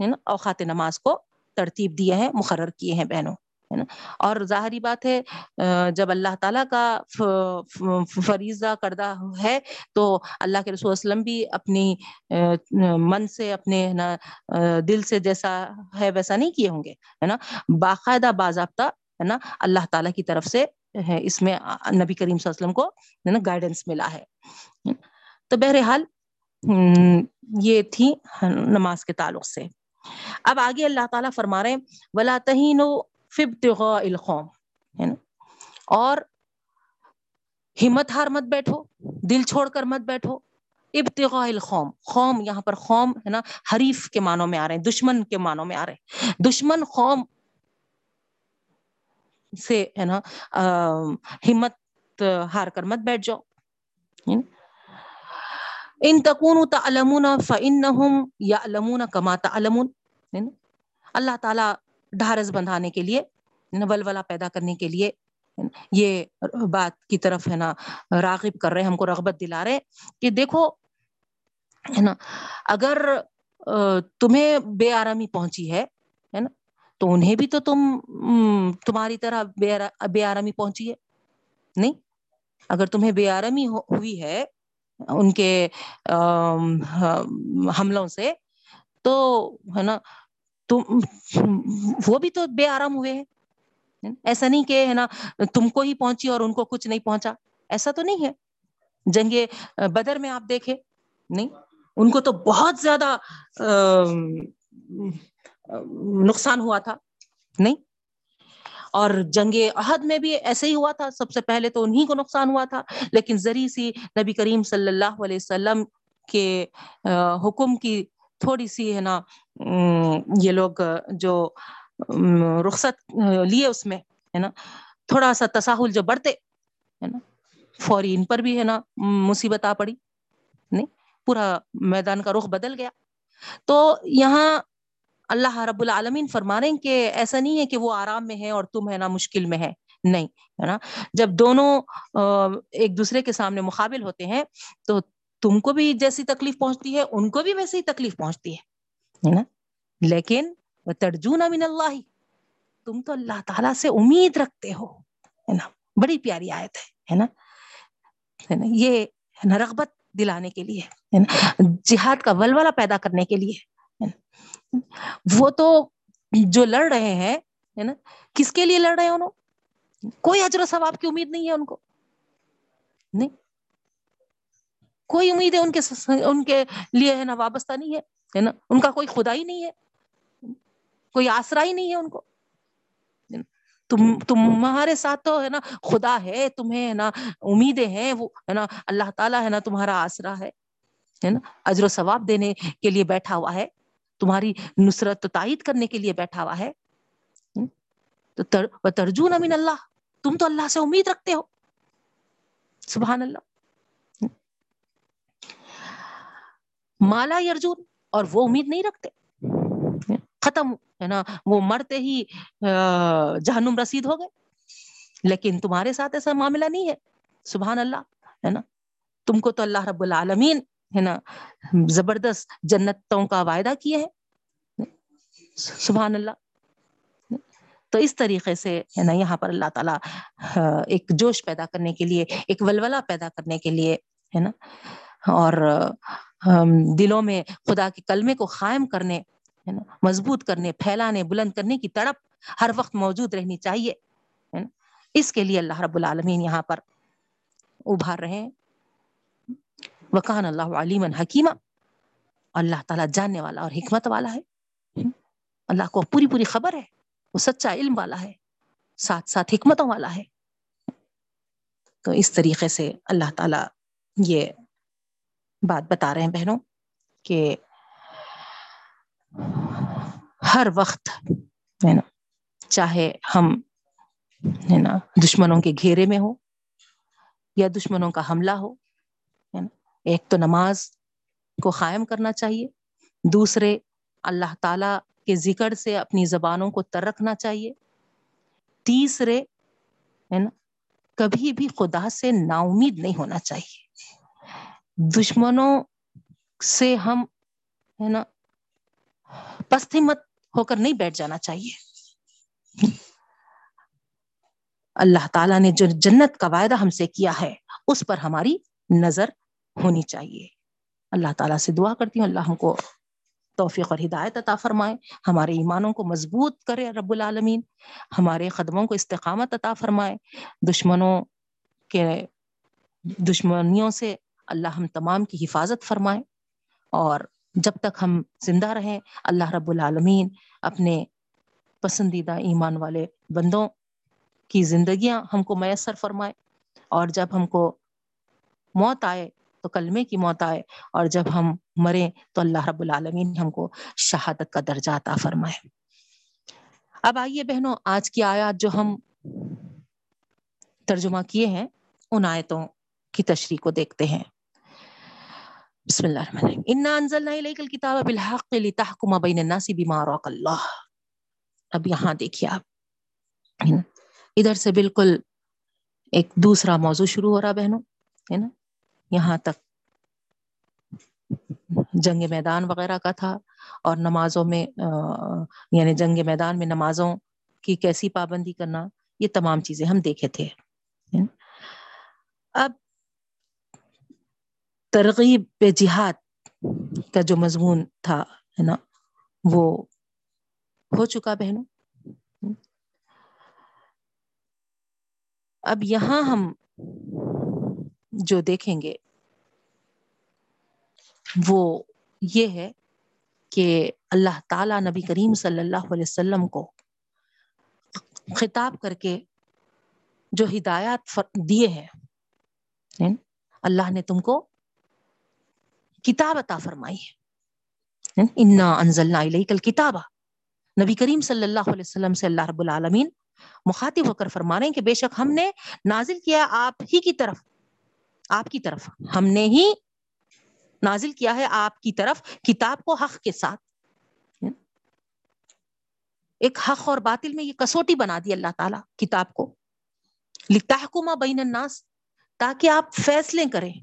ہے نا، اوقات نماز کو ترتیب دیے ہیں، مقرر کیے ہیں بہنوں، ہے نا۔ اور ظاہری بات ہے جب اللہ تعالیٰ کا فریضہ کردہ ہے تو اللہ کے رسول وسلم بھی اپنی من سے اپنے نا دل سے جیسا ہے ویسا نہیں کیے ہوں گے، ہے نا۔ باقاعدہ باضابطہ، ہے نا، اللہ تعالیٰ کی طرف سے اس میں نبی کریم صلی اللہ علیہ وسلم کو، ہے نا گائیڈنس ملا ہے۔ تو بہرحال یہ تھی نماز کے تعلق سے۔ اب آگے اللہ تعالیٰ فرما رہے ہیں، ولا تہین القوم ہے نا؟ اور ہمت ہار مت بیٹھو، دل چھوڑ کر مت بیٹھو۔ ابتغاء القوم قوم یہاں پر قوم ہے نا؟ حریف کے معنوں میں آ رہے ہیں، دشمن کے معنوں میں آ رہے ہیں۔ دشمن قوم سے، ہے نا ہمت ہار کر مت بیٹھ جاؤ۔ ان تکون تعلمون فانهم يعلمون كما تعلمون. اللہ تعالیٰ ڈھارس بندھانے کے لیے ولولا پیدا کرنے کے لیے یہ بات کی طرف ہے نا، راغب کر رہے ہم کو رغبت دلا رہے کہ دیکھو، ہے نا، اگر تمہیں بے آرامی پہنچی ہے نا، تو انہیں بھی تو تم تمہاری طرح بے آرامی پہنچی ہے، نہیں؟ اگر تمہیں بے آرامی ہوئی ہے ان کے حملوں سے۔ تو ہے نا، تم، وہ بھی تو بے آرام ہوئے ہیں۔ ایسا نہیں کہ ہے نا، تم کو ہی پہنچی اور ان کو کچھ نہیں پہنچا۔ ایسا تو نہیں ہے۔ جنگ بدر میں آپ دیکھے نہیں، ان کو تو بہت زیادہ نقصان ہوا تھا۔ نہیں اور جنگ عہد میں بھی ایسے ہی ہوا تھا۔ سب سے پہلے تو انہیں کو نقصان ہوا تھا، لیکن ذریع سی نبی کریم صلی اللہ علیہ وسلم کے حکم کی تھوڑی سی ہے نا یہ لوگ جو رخصت لیے اس میں، ہے نا، تھوڑا سا تساہل جو بڑھتے، ہے نا فوری ان پر بھی، ہے نا، مصیبت آ پڑی، نہیں، پورا میدان کا رخ بدل گیا۔ تو یہاں اللہ رب العالمین فرما رہے ہیں کہ ایسا نہیں ہے کہ وہ آرام میں ہے اور تم ہے نا مشکل میں ہے۔ نہیں، ہے نا؟ جب دونوں ایک دوسرے کے سامنے مقابل ہوتے ہیں تو تم کو بھی جیسی تکلیف پہنچتی ہے، ان کو بھی ویسے ہی تکلیف پہنچتی ہے نا؟ لیکن ترجون من اللہ تم تو اللہ تعالیٰ سے امید رکھتے ہو، ہے نا؟ بڑی پیاری آیت ہے نا؟ یہ ہے نا رغبت دلانے کے لیے، ہے نا؟ جہاد کا ولولہ پیدا کرنے کے لیے۔ وہ تو جو لڑ رہے ہیں، ہے نا؟ کس کے لیے لڑ رہے ہیں انہوں؟ کوئی اجر و ثواب کی امید نہیں ہے ان کو۔ نہیں۔ کوئی امید ہے ان کے ان کے لیے ہے نا وابستہ نہیں ہے نا؟ ان کا کوئی خدا ہی نہیں ہے۔ کوئی آسرا ہی نہیں ہے ان کو۔ تم، تمہارے ساتھ تو ہے نا خدا ہے، تمہیں ہے نا امیدیں ہیں، وہ ہے نا اللہ تعالیٰ ہے نا تمہارا آسرا ہے نا؟ اجر و ثواب دینے کے لیے بیٹھا ہوا ہے۔ تمہاری نصرت تائید کرنے کے لیے بیٹھا ہوا ہے۔ تو ترجون امین اللہ تم تو اللہ سے امید رکھتے ہو۔ سبحان اللہ مالا ارجن اور وہ امید نہیں رکھتے۔ ختم، ہے نا، وہ مرتے ہی جہنم رسید ہو گئے۔ لیکن تمہارے ساتھ ایسا معاملہ نہیں ہے۔ سبحان اللہ ہے نا۔ تم کو تو اللہ رب العالمین ہے نا، زبردست جنتوں کا وعدہ کیے ہیں سبحان اللہ۔ تو اس طریقے سے ہے نا، یہاں پر اللہ تعالیٰ ایک جوش پیدا کرنے کے لیے، ایک ولولہ پیدا کرنے کے لیے ہے نا، اور دلوں میں خدا کے کلمے کو قائم کرنے، ہے نا، مضبوط کرنے، پھیلانے، بلند کرنے کی تڑپ ہر وقت موجود رہنی چاہیے، ہے نا۔ اس کے لیے اللہ رب العالمین یہاں پر ابھار رہے ہیں۔ وکان اللہ علیم حکیمہ۔ اللہ تعالیٰ جاننے والا اور حکمت والا ہے۔ اللہ کو پوری پوری خبر ہے۔ وہ سچا علم والا ہے۔ ساتھ ساتھ حکمتوں والا ہے۔ تو اس طریقے سے اللہ تعالیٰ یہ بات بتا رہے ہیں بہنوں کہ ہر وقت ہے نا، چاہے ہم ہے نا، دشمنوں کے گھیرے میں ہو یا دشمنوں کا حملہ ہو ایک تو نماز کو قائم کرنا چاہیے، دوسرے اللہ تعالی کے ذکر سے اپنی زبانوں کو تر رکھنا چاہیے، تیسرے ہے نا، کبھی بھی خدا سے نا امید نہیں ہونا چاہیے۔ دشمنوں سے ہم ہے نا، پستی مت ہو کر نہیں بیٹھ جانا چاہیے۔ اللہ تعالیٰ نے جو جنت کا وعدہ ہم سے کیا ہے، اس پر ہماری نظر ہونی چاہیے۔ اللہ تعالیٰ سے دعا کرتی ہوں، اللہ ہم کو توفیق اور ہدایت عطا فرمائے۔ ہمارے ایمانوں کو مضبوط کرے رب العالمین۔ ہمارے قدموں کو استقامت عطا فرمائے۔ دشمنوں کے، دشمنیوں سے اللہ ہم تمام کی حفاظت فرمائے۔ اور جب تک ہم زندہ رہیں، اللہ رب العالمین اپنے پسندیدہ ایمان والے بندوں کی زندگیاں ہم کو میسر فرمائے۔ اور جب ہم کو موت آئے تو کلمے کی موت آئے اور جب ہم مریں تو اللہ رب العالمین ہم کو شہادت کا درجہ عطا فرمائے۔ اب آئیے بہنوں، آج کی آیات جو ہم ترجمہ کیے ہیں، ان آیتوں کی تشریح کو دیکھتے ہیں۔ بسم اللہ الرحمن الرحیم۔ انا انزلنا الیک الکتاب بالحق لتحکم بین الناس بما اراک اللہ اب یہاں دیکھیے آپ۔ ادھر سے بالکل ایک دوسرا موضوع شروع ہو رہا بہنوں، ہے نا؟ یہاں تک جنگ میدان وغیرہ کا تھا اور نمازوں میں یعنی جنگ میدان میں نمازوں کی کیسی پابندی کرنا، یہ تمام چیزیں ہم دیکھے تھے۔ اب ترغیب پہ جہاد کا جو مضمون تھا، ہے نا، وہ ہو چکا بہنوں۔ اب یہاں ہم جو دیکھیں گے، وہ یہ ہے کہ اللہ تعالی نبی کریم صلی اللہ علیہ وسلم کو خطاب کر کے جو ہدایات دیے ہیں یعنی اللہ نے تم کو کتاب عطا فرمائی ہے یعنی انا انزلنا الیک الکتاب نبی کریم صلی اللہ علیہ وسلم سے اللہ رب العالمین مخاطب ہو کر فرما رہے ہیں کہ بے شک ہم نے نازل کیا آپ ہی کی طرف آپ کی طرف۔ ہم نے ہی نازل کیا ہے آپ کی طرف کتاب کو حق کے ساتھ۔ ایک حق اور باطل میں یہ کسوٹی بنا دی اللہ تعالیٰ کتاب کو۔ لتحکما بین الناس، تاکہ آپ فیصلے کریں۔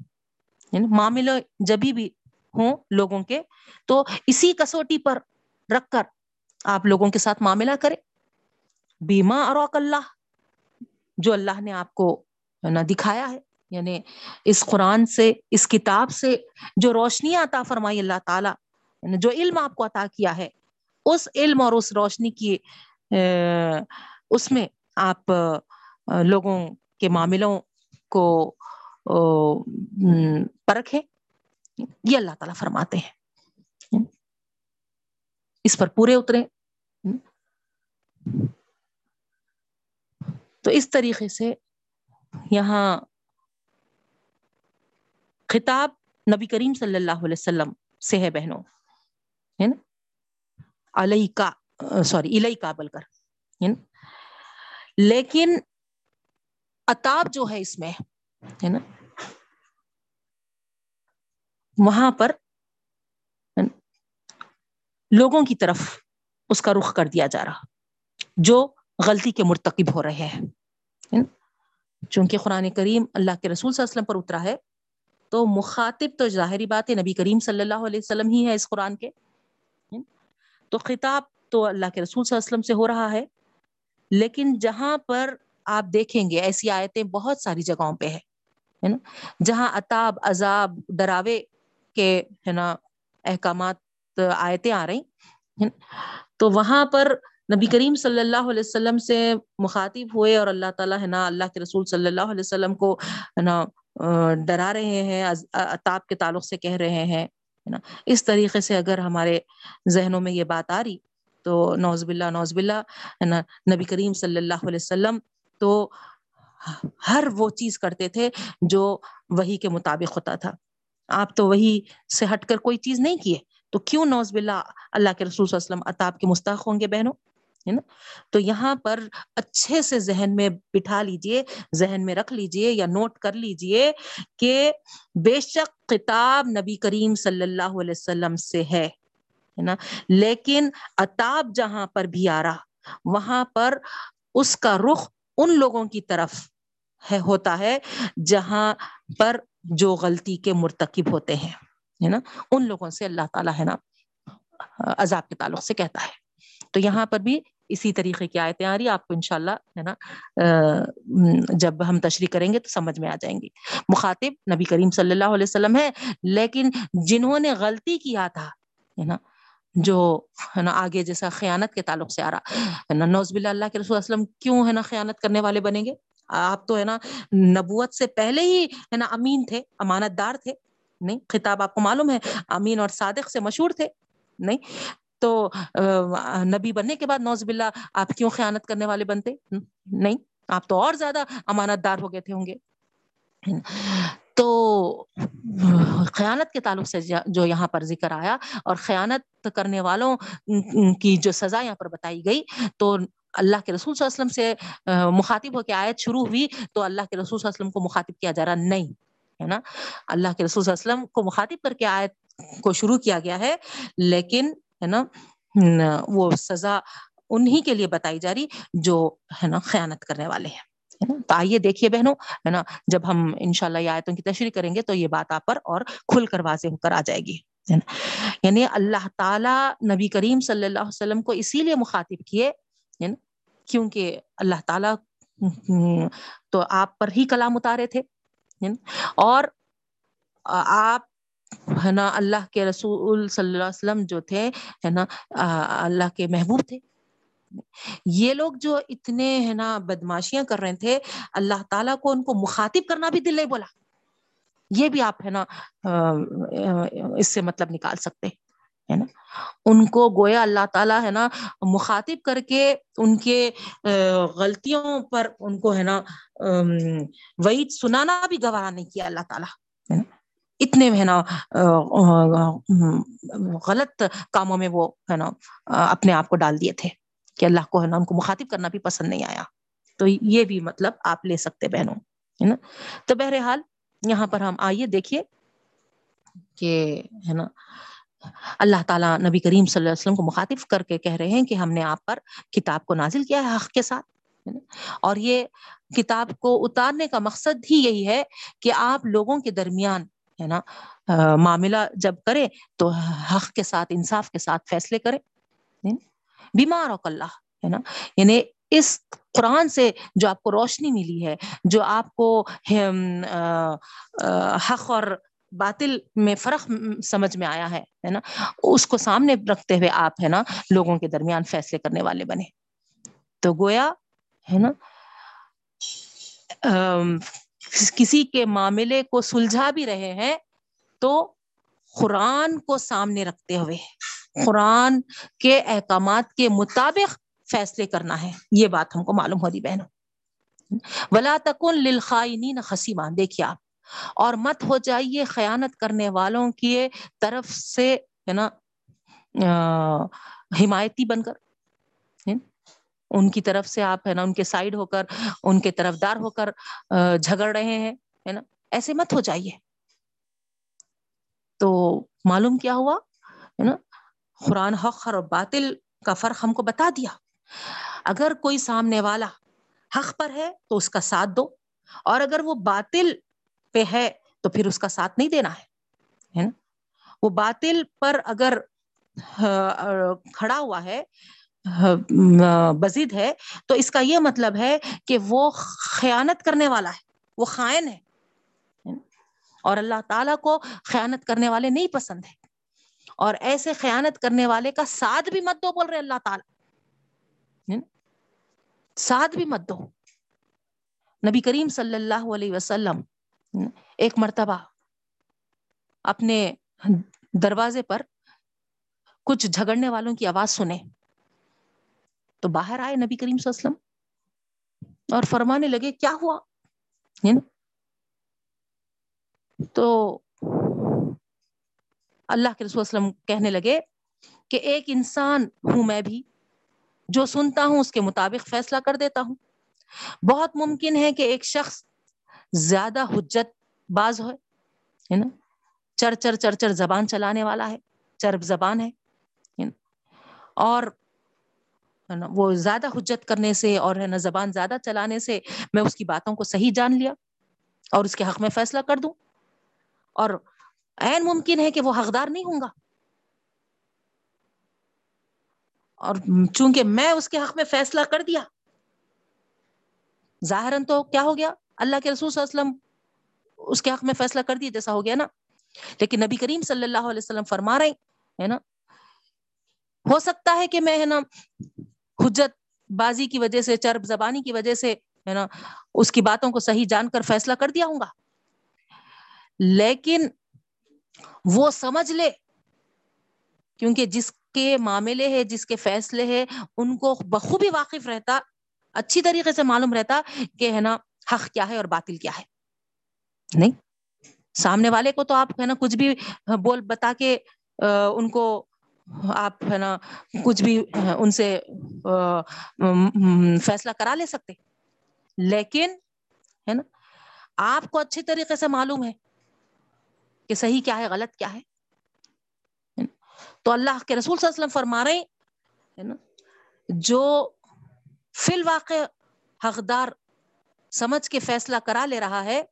یعنی معاملے جبھی بھی ہوں لوگوں کے، تو اسی کسوٹی پر رکھ کر آپ لوگوں کے ساتھ معاملہ کرے بیما اروک اللہ جو اللہ نے آپ کو نہ دکھایا ہے۔ یعنی اس قرآن سے، اس کتاب سے جو روشنی عطا فرمائی اللہ تعالیٰ یعنی جو علم آپ کو عطا کیا ہے، اس علم اور اس روشنی کی اس میں آپ لوگوں کے معاملوں کو پرکھیں۔ یہ اللہ تعالیٰ فرماتے ہیں۔ اس پر پورے اترے تو اس طریقے سے یہاں خطاب نبی کریم صلی اللہ علیہ وسلم سے ہے بہنوں، ہے نا؟ علیہ کا سوری الہی کا بل کر لیکن اتاب جو ہے اس میں، ہے نا؟ وہاں پر لوگوں کی طرف اس کا رخ کر دیا جا رہا، جو غلطی کے مرتکب ہو رہے ہیں چونکہ قرآن کریم اللہ کے رسول صلی اللہ علیہ وسلم پر اترا ہے تو مخاطب تو ظاہری بات ہے، نبی کریم صلی اللہ علیہ وسلم ہی ہے اس قرآن کے۔ تو خطاب تو اللہ کے رسول صلی اللہ علیہ وسلم سے ہو رہا ہے۔ لیکن جہاں پر آپ دیکھیں گے، ایسی آیتیں بہت ساری جگہوں پہ ہے نا؟ جہاں اتاب عذاب، ڈراوے کے، ہے نا، احکامات آیتیں آ رہی تو وہاں پر نبی کریم صلی اللہ علیہ وسلم سے مخاطب ہوئے اور اللہ تعالیٰ، ہے نا، اللہ کے رسول صلی اللہ علیہ وسلم کو، ہے نا ڈرا رہے ہیں اتاب کے تعلق سے کہہ رہے ہیں نا؟ اس طریقے سے اگر ہمارے ذہنوں میں یہ بات آ رہی، تو نوز باللہ نوز باللہ، ہے نا؟ نبی کریم صلی اللہ علیہ وسلم تو ہر وہ چیز کرتے تھے جو وہی کے مطابق ہوتا تھا۔ آپ تو وہی سے ہٹ کر کوئی چیز نہیں کیے، تو کیوں نوز باللہ اللہ کے رسول صلی اللہ علیہ وسلم اتاب کے مستحق ہوں گے بہنوں؟ ہے نا؟ تو یہاں پر اچھے سے ذہن میں بٹھا لیجیے، ذہن میں رکھ لیجیے یا نوٹ کر لیجیے کہ بے شک کتاب نبی کریم صلی اللہ علیہ وسلم سے ہے نا؟ لیکن اتاب جہاں پر بھی آ رہا، وہاں پر اس کا رخ ان لوگوں کی طرف ہے، ہوتا ہے جہاں پر جو غلطی کے مرتکب ہوتے ہیں، ہے نا؟ ان لوگوں سے اللہ تعالیٰ ہے نا، عذاب کے تعلق سے کہتا ہے۔ تو یہاں پر بھی اسی طریقے کی آیتیں آ رہی آپ کو انشاءاللہ ہے نا جب ہم تشریح کریں گے تو سمجھ میں آ جائیں گی۔ مخاطب نبی کریم صلی اللہ علیہ وسلم ہے لیکن جنہوں نے غلطی کیا تھا، ہے نا، جو ہے نا آگے جیسا خیانت کے تعلق سے آ رہا، ہے نا نوز باللہ اللہ کے رسول وسلم کیوں ہے نا خیانت کرنے والے بنیں گے؟ آپ تو ہے نا نبوت سے پہلے ہی ہے نا امین تھے امانت دار تھے، نہیں، خطاب آپ کو معلوم ہے، امین اور صادق سے مشہور تھے، نہیں تو نبی بننے کے بعد نوز باللہ آپ کیوں خیانت کرنے والے بنتے؟ نہیں، آپ تو اور زیادہ امانت دار ہو گئے تھے ہوں گے۔ تو خیانت کے تعلق سے جو یہاں پر ذکر آیا اور خیانت کرنے والوں کی جو سزا یہاں پر بتائی گئی، تو اللہ کے رسول صلی اللہ علیہ وسلم سے مخاطب ہو کے آیت شروع ہوئی، تو اللہ کے رسول صلی اللہ علیہ وسلم کو مخاطب کیا جا رہا نہیں، ہے نا؟ اللہ کے رسول صلی اللہ علیہ وسلم کو مخاطب کر کے آیت کو شروع کیا گیا ہے، لیکن ہے نا؟ وہ سزا انہی کے لیے بتائی جا رہی جو ہے نا خیانت کرنے والے ہیں تو آئیے دیکھیے بہنوں، ہے نا؟ جب ہم انشاءاللہ یہ آیتوں کی تشریح کریں گے تو یہ بات آپ پر اور کھل کر واضح ہو کر آ جائے گی یعنی اللہ تعالی نبی کریم صلی اللہ علیہ وسلم کو اسی لیے مخاطب کیے کیونکہ اللہ تعالیٰ تو آپ پر ہی کلام اتارے تھے اور آپ ہے نا، اللہ کے رسول صلی اللہ علیہ وسلم جو تھے، ہے نا اللہ کے محبوب تھے۔ یہ لوگ جو اتنے، ہے نا، بدماشیاں کر رہے تھے، اللہ تعالیٰ کو ان کو مخاطب کرنا بھی دل نہیں بولا۔ یہ بھی آپ، ہے نا اس سے مطلب نکال سکتے ہے نا۔ ان کو گویا اللہ تعالیٰ، ہے نا، مخاطب کر کے ان کے غلطیوں پر ان کو، ہے نا وعید سنانا بھی گوارا نہیں کیا اللہ تعالیٰ، ہے نا۔ اتنے ہے نا غلط کاموں میں وہ ہے نا اپنے آپ کو ڈال دیے تھے کہ اللہ کو ہے نا، ان کو مخاطب کرنا بھی پسند نہیں آیا۔ تو یہ بھی مطلب آپ لے سکتے بہنوں، ہے نا؟ تو بہرحال یہاں پر ہم آئیے، دیکھیے کہ ہے نا، اللہ تعالیٰ نبی کریم صلی اللہ علیہ وسلم کو مخاطب کر کے کہہ رہے ہیں کہ ہم نے آپ پر کتاب کو نازل کیا ہے حق کے ساتھ اور یہ کتاب کو اتارنے کا مقصد ہی یہی ہے کہ آپ لوگوں کے درمیان ہے نا؟ معاملہ جب کرے تو حق کے ساتھ، انصاف کے ساتھ فیصلے کرے بیمار اللہ، ہے نا؟ یعنی اس قرآن سے جو آپ کو روشنی ملی ہے، جو آپ کو حق اور باطل میں فرق سمجھ میں آیا ہے نا؟ اس کو سامنے رکھتے ہوئے آپ، ہے نا، لوگوں کے درمیان فیصلے کرنے والے بنے۔ تو گویا، ہے نا کسی کے معاملے کو سلجھا بھی رہے ہیں تو قرآن کو سامنے رکھتے ہوئے، قرآن کے احکامات کے مطابق فیصلے کرنا ہے۔ یہ بات ہم کو معلوم ہو رہی بہنوں۔ ولا تکن للخائنین خسیمہ دیکھیے آپ، اور مت ہو جائیے خیانت کرنے والوں کی طرف سے، ہے نا حمایتی بن کر۔ ان کی طرف سے آپ ہے نا، ان کے سائڈ ہو کر، ان کے طرف دار ہو کر جھگڑ رہے ہیں، ہے نا؟ ایسے مت ہو جائیے۔ تو معلوم کیا ہوا؟ ہے نا؟ قرآن حق اور باطل کا فرق ہم کو بتا دیا۔ اگر کوئی سامنے والا حق پر ہے تو اس کا ساتھ دو، اور اگر وہ باطل پہ ہے تو پھر اس کا ساتھ نہیں دینا ہے نا؟ وہ باطل پر اگر کھڑا ہوا ہے بزید ہے۔ تو اس کا یہ مطلب ہے کہ وہ خیانت کرنے والا ہے، وہ خائن ہے۔ اور اللہ تعالیٰ کو خیانت کرنے والے نہیں پسند ہے اور ایسے خیانت کرنے والے کا ساتھ بھی مت دو بول رہے اللہ تعالی۔ ساتھ بھی مت دو۔ نبی کریم صلی اللہ علیہ وسلم ایک مرتبہ اپنے دروازے پر کچھ جھگڑنے والوں کی آواز سنے تو باہر آئے نبی کریم صلی اللہ علیہ وسلم اور فرمانے لگے، کیا ہوا؟ تو اللہ کے رسول وسلم کہنے لگے کہ ایک انسان ہوں میں بھی جو سنتا ہوں، اس کے مطابق فیصلہ کر دیتا ہوں۔ بہت ممکن ہے کہ ایک شخص زیادہ حجت باز ہے نا؟ چر چر چر چر زبان چلانے والا ہے، چرب زبان ہے اور وہ زیادہ حجت کرنے سے اور ہے نا، زبان زیادہ چلانے سے میں اس کی باتوں کو صحیح جان لیا اور اس کے حق میں فیصلہ کر دوں۔ اور این ممکن ہے کہ وہ حقدار نہیں ہوں گا۔ اور چونکہ میں اس کے حق میں فیصلہ کر دیا، ظاہراً تو کیا ہو گیا؟ اللہ کے رسول صلی اللہ علیہ وسلم اس کے حق میں فیصلہ کر دیا جیسا ہو گیا نا۔ لیکن نبی کریم صلی اللہ علیہ وسلم فرما رہے ہے نا، ہو سکتا ہے کہ میں، ہے نا حجت بازی کی وجہ سے، چرب زبانی کی وجہ سے، ہے نا، اس کی باتوں کو صحیح جان کر فیصلہ کر دیا ہوں گا۔ لیکن وہ سمجھ لے، کیونکہ جس کے معاملے ہے جس کے فیصلے ہے ان کو بخوبی واقف رہتا، اچھی طریقے سے معلوم رہتا کہ، ہے نا، حق کیا ہے اور باطل کیا ہے۔ نہیں، سامنے والے کو تو آپ، ہے نا، کچھ بھی بول، بتا کے ان کو آپ، ہے نا، کچھ بھی ان سے فیصلہ کرا لے سکتے۔ لیکن، ہے نا، آپ کو اچھی طریقے سے معلوم ہے کہ صحیح کیا ہے، غلط کیا ہے۔ تو اللہ کے رسول صلی اللہ علیہ وسلم فرما رہے ہیں نا، جو فی الواقع حقدار سمجھ کے فیصلہ کرا لے رہا ہے،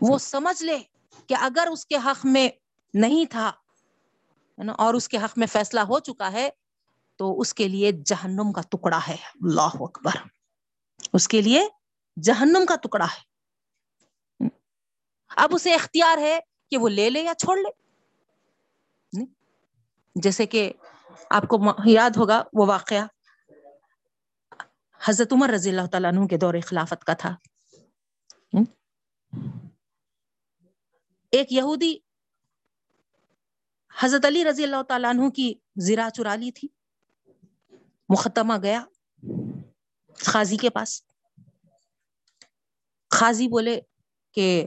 وہ سمجھ لے کہ اگر اس کے حق میں نہیں تھا اور اس کے حق میں فیصلہ ہو چکا ہے، تو اس کے لیے جہنم کا ٹکڑا ہے۔ اللہ اکبر۔ اس کے لیے جہنم کا ٹکڑا ہے۔ اب اسے اختیار ہے کہ وہ لے لے یا چھوڑ لے۔ جیسے کہ آپ کو یاد ہوگا وہ واقعہ۔ حضرت عمر رضی اللہ تعالیٰ عنہ کے دور خلافت کا تھا۔ ایک یہودی حضرت علی رضی اللہ تعالیٰ عنہ کی زیرہ چرا لی تھی۔ مختمہ گیا خاضی کے پاس۔ خاضی بولے کہ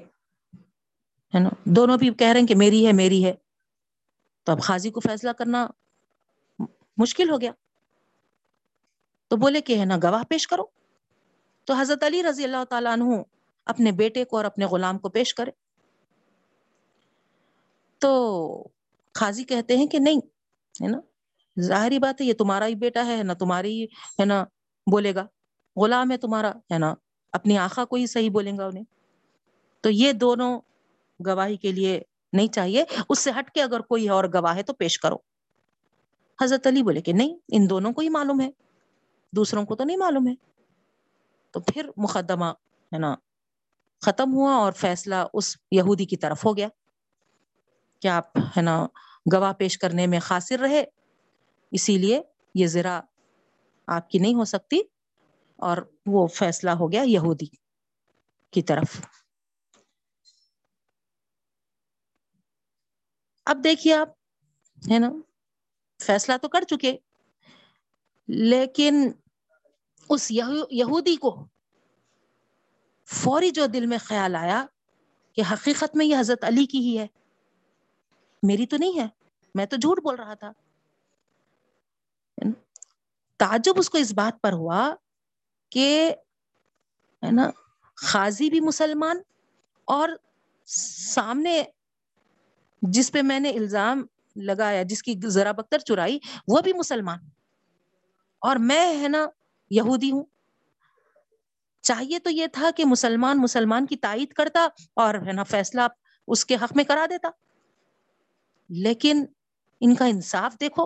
ہے نا، دونوں بھی کہہ رہے ہیں کہ میری ہے میری ہے۔ تو اب خاضی کو فیصلہ کرنا مشکل ہو گیا۔ تو بولے کہ ہے نا، گواہ پیش کرو۔ تو حضرت علی رضی اللہ تعالیٰ عنہ اپنے بیٹے کو اور اپنے غلام کو پیش کرے۔ تو خاضی کہتے ہیں کہ نہیں، ہے نا؟ ظاہری بات ہے، یہ تمہارا ہی بیٹا ہے نا؟ تمہاری ہے نا؟ بولے گا، غلام ہے تمہارا، ہے نا؟ اپنی آخا کو ہی صحیح بولیں گا انہیں۔ تو یہ دونوں گواہی کے لیے نہیں چاہیے۔ اس سے ہٹ کے اگر کوئی اور گواہ ہے تو پیش کرو۔ حضرت علی بولے کہ نہیں، ان دونوں کو ہی معلوم ہے، دوسروں کو تو نہیں معلوم ہے۔ تو پھر مقدمہ، ہے نا، ختم ہوا اور فیصلہ اس یہودی کی طرف ہو گیا۔ کہ آپ، ہے نا، گواہ پیش کرنے میں خاصر رہے۔ اسی لیے یہ ذرا آپ کی نہیں ہو سکتی اور وہ فیصلہ ہو گیا یہودی کی طرف۔ اب دیکھیے آپ، ہے نا، فیصلہ تو کر چکے، لیکن اس یہودی کو فوری جو دل میں خیال آیا کہ حقیقت میں یہ حضرت علی کی ہی ہے۔ میری تو نہیں ہے۔ میں تو جھوٹ بول رہا تھا۔ تعجب اس کو اس بات پر ہوا کہ ہے نا، خاضی بھی مسلمان اور سامنے جس پہ میں نے الزام لگایا، جس کی ذرا بختر چرائی، وہ بھی مسلمان۔ اور میں ہے نا یہودی ہوں۔ چاہیے تو یہ تھا کہ مسلمان مسلمان کی تائید کرتا اور ہے نا فیصلہ اس کے حق میں کرا دیتا۔ لیکن ان کا انصاف دیکھو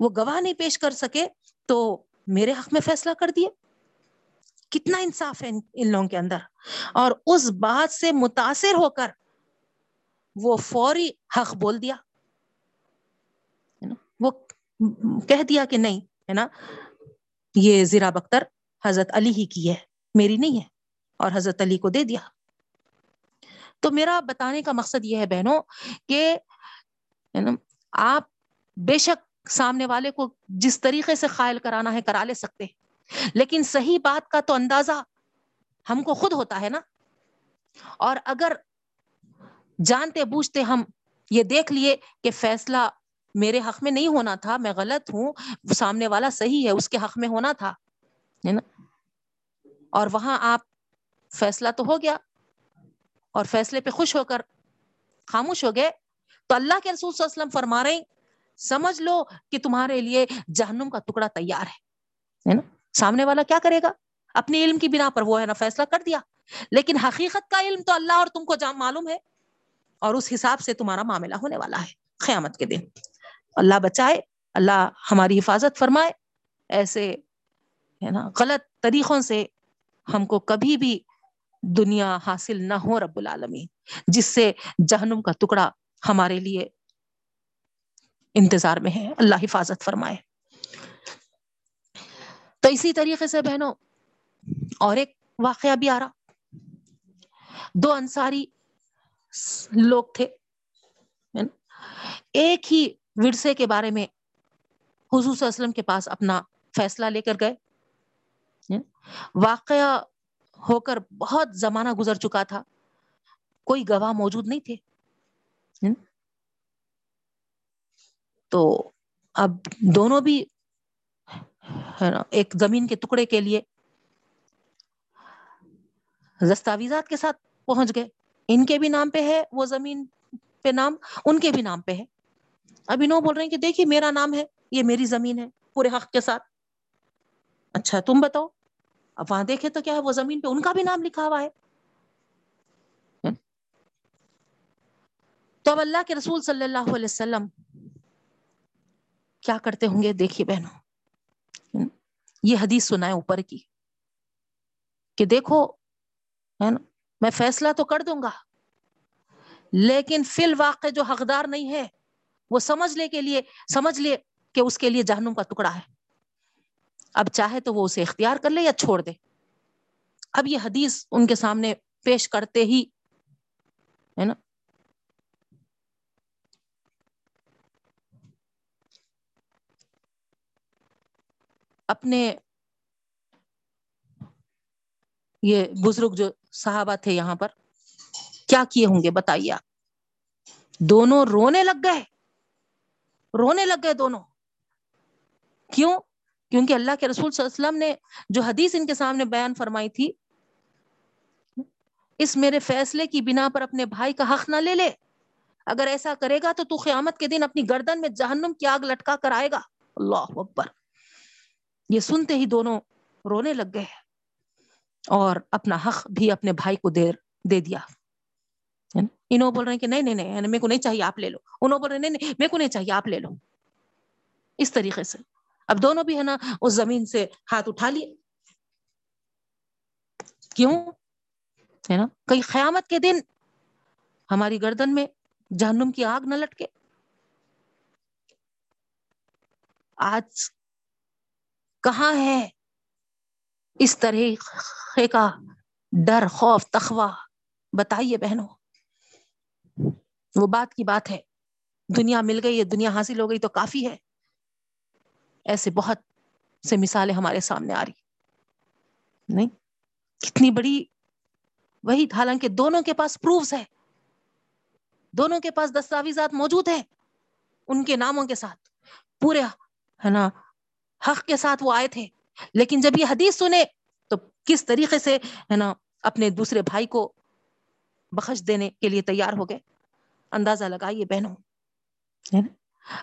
وہ گواہ نہیں پیش کر سکے تو میرے حق میں فیصلہ کر دیے۔ کتنا انصاف ہے ان لوگوں کے اندر۔ اور اس بات سے متاثر ہو کر وہ فوری حق بول دیا۔ وہ کہہ دیا کہ نہیں، ہے نا؟ یہ زیرا بختر حضرت علی ہی کی ہے، میری نہیں ہے۔ اور حضرت علی کو دے دیا۔ تو میرا بتانے کا مقصد یہ ہے بہنوں کہ آپ بے شک سامنے والے کو جس طریقے سے قائل کرانا ہے کرا لے سکتے لیکن صحیح بات کا تو اندازہ ہم کو خود ہوتا ہے نا۔ اور اگر جانتے بوجھتے ہم یہ دیکھ لیے کہ فیصلہ میرے حق میں نہیں ہونا تھا، میں غلط ہوں، سامنے والا صحیح ہے، اس کے حق میں ہونا تھا نا۔ اور وہاں آپ فیصلہ تو ہو گیا۔ اور فیصلے پہ خوش ہو کر خاموش ہو گئے۔ تو اللہ کے رسول صلی اللہ علیہ وسلم فرما رہے سمجھ لو کہ تمہارے لیے جہنم کا ٹکڑا تیار ہے نا؟ سامنے والا کیا کرے گا؟ اپنے علم کی بنا پر وہ ہے نا فیصلہ کر دیا۔ لیکن حقیقت کا علم تو اللہ اور تم کو معلوم ہے، اور اس حساب سے تمہارا معاملہ ہونے والا ہے قیامت کے دن۔ اللہ بچائے، اللہ ہماری حفاظت فرمائے۔ ایسے، ہے نا، غلط طریقوں سے ہم کو کبھی بھی دنیا حاصل نہ ہو رب العالمین۔ جس سے جہنم کا ٹکڑا ہمارے لیے انتظار میں ہے۔ اللہ حفاظت فرمائے۔ تو اسی طریقے سے بہنوں، اور ایک واقعہ بھی آ رہا۔ دو انصاری لوگ تھے۔ ایک ہی ورثے کے بارے میں حضور وسلم کے پاس اپنا فیصلہ لے کر گئے۔ واقعہ ہو کر بہت زمانہ گزر چکا تھا۔ کوئی گواہ موجود نہیں تھے۔ تو اب دونوں بھی ایک زمین کے ٹکڑے کے لیے دستاویزات کے ساتھ پہنچ گئے۔ ان کے بھی نام پہ ہے، وہ زمین پہ نام، ان کے بھی نام پہ ہے۔ ابھی نو بول رہے ہیں کہ دیکھیے، میرا نام ہے، یہ میری زمین ہے، پورے حق کے ساتھ۔ اچھا تم بتاؤ۔ اب وہاں دیکھے تو کیا ہے وہ زمین پہ ان کا بھی نام لکھا ہوا ہے۔ تو اب اللہ کے رسول صلی اللہ علیہ وسلم کیا کرتے ہوں گے؟ دیکھیے بہنوں یہ حدیث سنا ہے اوپر کی کہ دیکھو ہے نا میں فیصلہ تو کر دوں گا لیکن فی الواقع جو حقدار نہیں ہے وہ سمجھ لے کے لیے سمجھ لے کہ اس کے لیے جہنم کا ٹکڑا ہے۔ اب چاہے تو وہ اسے اختیار کر لے یا چھوڑ دے۔ اب یہ حدیث ان کے سامنے پیش کرتے ہی، ہے نا؟ اپنے یہ بزرگ جو صحابہ تھے یہاں پر، کیا کیے ہوں گے بتائیے آپ؟ دونوں رونے لگ گئے۔ رونے لگ گئے دونوں۔ کیوں؟ کیونکہ اللہ کے رسول صلی اللہ علیہ وسلم نے جو حدیث ان کے سامنے بیان فرمائی تھی، اس میرے فیصلے کی بنا پر اپنے بھائی کا حق نہ لے لے۔ اگر ایسا کرے گا تو تو قیامت کے دن اپنی گردن میں جہنم کی آگ لٹکا کر آئے گا۔ اللہ اکبر۔ یہ سنتے ہی دونوں رونے لگ گئے اور اپنا حق بھی اپنے بھائی کو دیر دے دیا۔ انہوں بول رہے ہیں کہ نہیں نہیں نہیں یعنی میرے کو نہیں چاہیے، آپ لے لو۔ انہوں بول رہے نہیں نہیں، میرے کو نہیں چاہیے، آپ لے لو۔ اس طریقے سے۔ اب دونوں بھی ہے نا اس زمین سے ہاتھ اٹھا لیے۔ کیوں؟ ہے نا؟ کئی قیامت کے دن ہماری گردن میں جہنم کی آگ نہ لٹکے۔ آج کہاں ہے اس طرح کا ڈر، خوف تخوا بتائیے بہنوں۔ وہ بات کی بات ہے۔ دنیا مل گئی ہے، دنیا حاصل ہو گئی تو کافی ہے۔ ایسے بہت سے مثالیں ہمارے سامنے آ رہی نہیں۔ کتنی بڑی وہی حالانکہ دونوں کے پاس پروفس ہے دونوں کے پاس دستاویزات موجود ہیں۔ ان کے ناموں کے ساتھ۔ پورے ہے نا حق کے ساتھ وہ آئے تھے۔ لیکن جب یہ حدیث سنے تو کس طریقے سے ہے نا اپنے دوسرے بھائی کو بخش دینے کے لیے تیار ہو گئے؟ اندازہ لگائیے بہنوں۔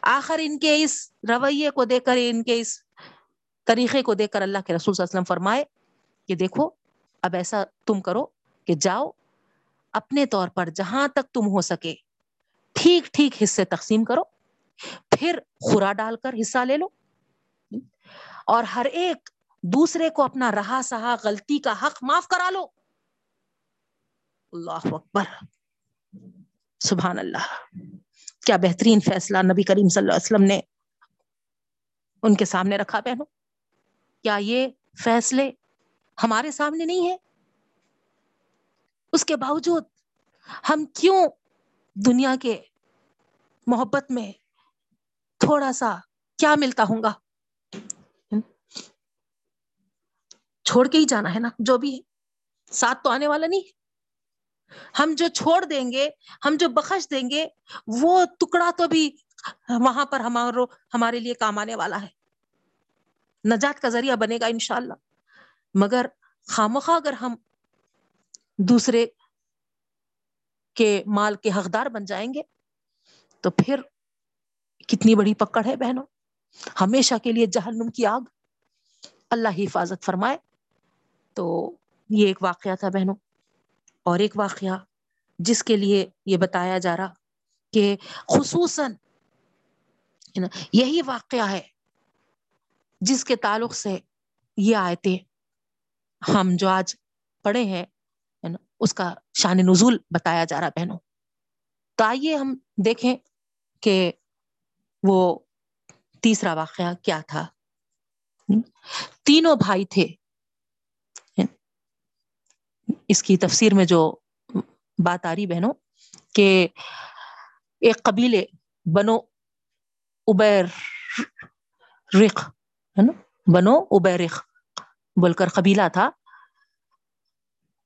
آخر ان کے اس رویے کو دیکھ کر ان کے اس طریقے کو دیکھ کر اللہ کے رسول صلی اللہ علیہ وسلم فرمائے کہ دیکھو، اب ایسا تم کرو کہ جاؤ، اپنے طور پر جہاں تک تم ہو سکے، ٹھیک ٹھیک حصے تقسیم کرو، پھر خورا ڈال کر حصہ لے لو۔ اور ہر ایک دوسرے کو اپنا رہا سہا، غلطی کا حق معاف کرا لو۔ اللہ اکبر۔ سبحان اللہ۔ کیا بہترین فیصلہ نبی کریم صلی اللہ علیہ وسلم نے ان کے سامنے رکھا بہنوں؟ کیا یہ فیصلے ہمارے سامنے نہیں ہے اس کے باوجود ہم کیوں دنیا کے محبت میں تھوڑا سا کیا ملتا ہوں گا؟ چھوڑ کے ہی جانا ہے نا، جو بھی ہے، ساتھ تو آنے والا نہیں ہم جو چھوڑ دیں گے، ہم جو بخش دیں گے، وہ ٹکڑا تو بھی وہاں پر ہمارو، ہمارے لیے کام آنے والا ہے۔ نجات کا ذریعہ بنے گا انشاءاللہ۔ مگر خامخواہ اگر ہم دوسرے کے مال کے حقدار بن جائیں گے، تو پھر کتنی بڑی پکڑ ہے بہنوں۔ ہمیشہ کے لیے جہنم کی آگ۔ اللہ ہی حفاظت فرمائے۔ تو یہ ایک واقعہ تھا بہنوں۔ اور ایک واقعہ جس کے لیے یہ بتایا جا رہا کہ خصوصاً یہی واقعہ ہے جس کے تعلق سے یہ آیتیں ہم جو آج پڑھے ہیں اس کا شان نزول بتایا جا رہا بہنوں۔ تو آئیے ہم دیکھیں کہ وہ تیسرا واقعہ کیا تھا۔ تینوں بھائی تھے۔ اس کی تفسیر میں جو بات آ رہی بہنوں، کہ ایک قبیلے بنو ابیر رخ، ہے نا؟ بنو ابیرخ بول کر قبیلہ تھا۔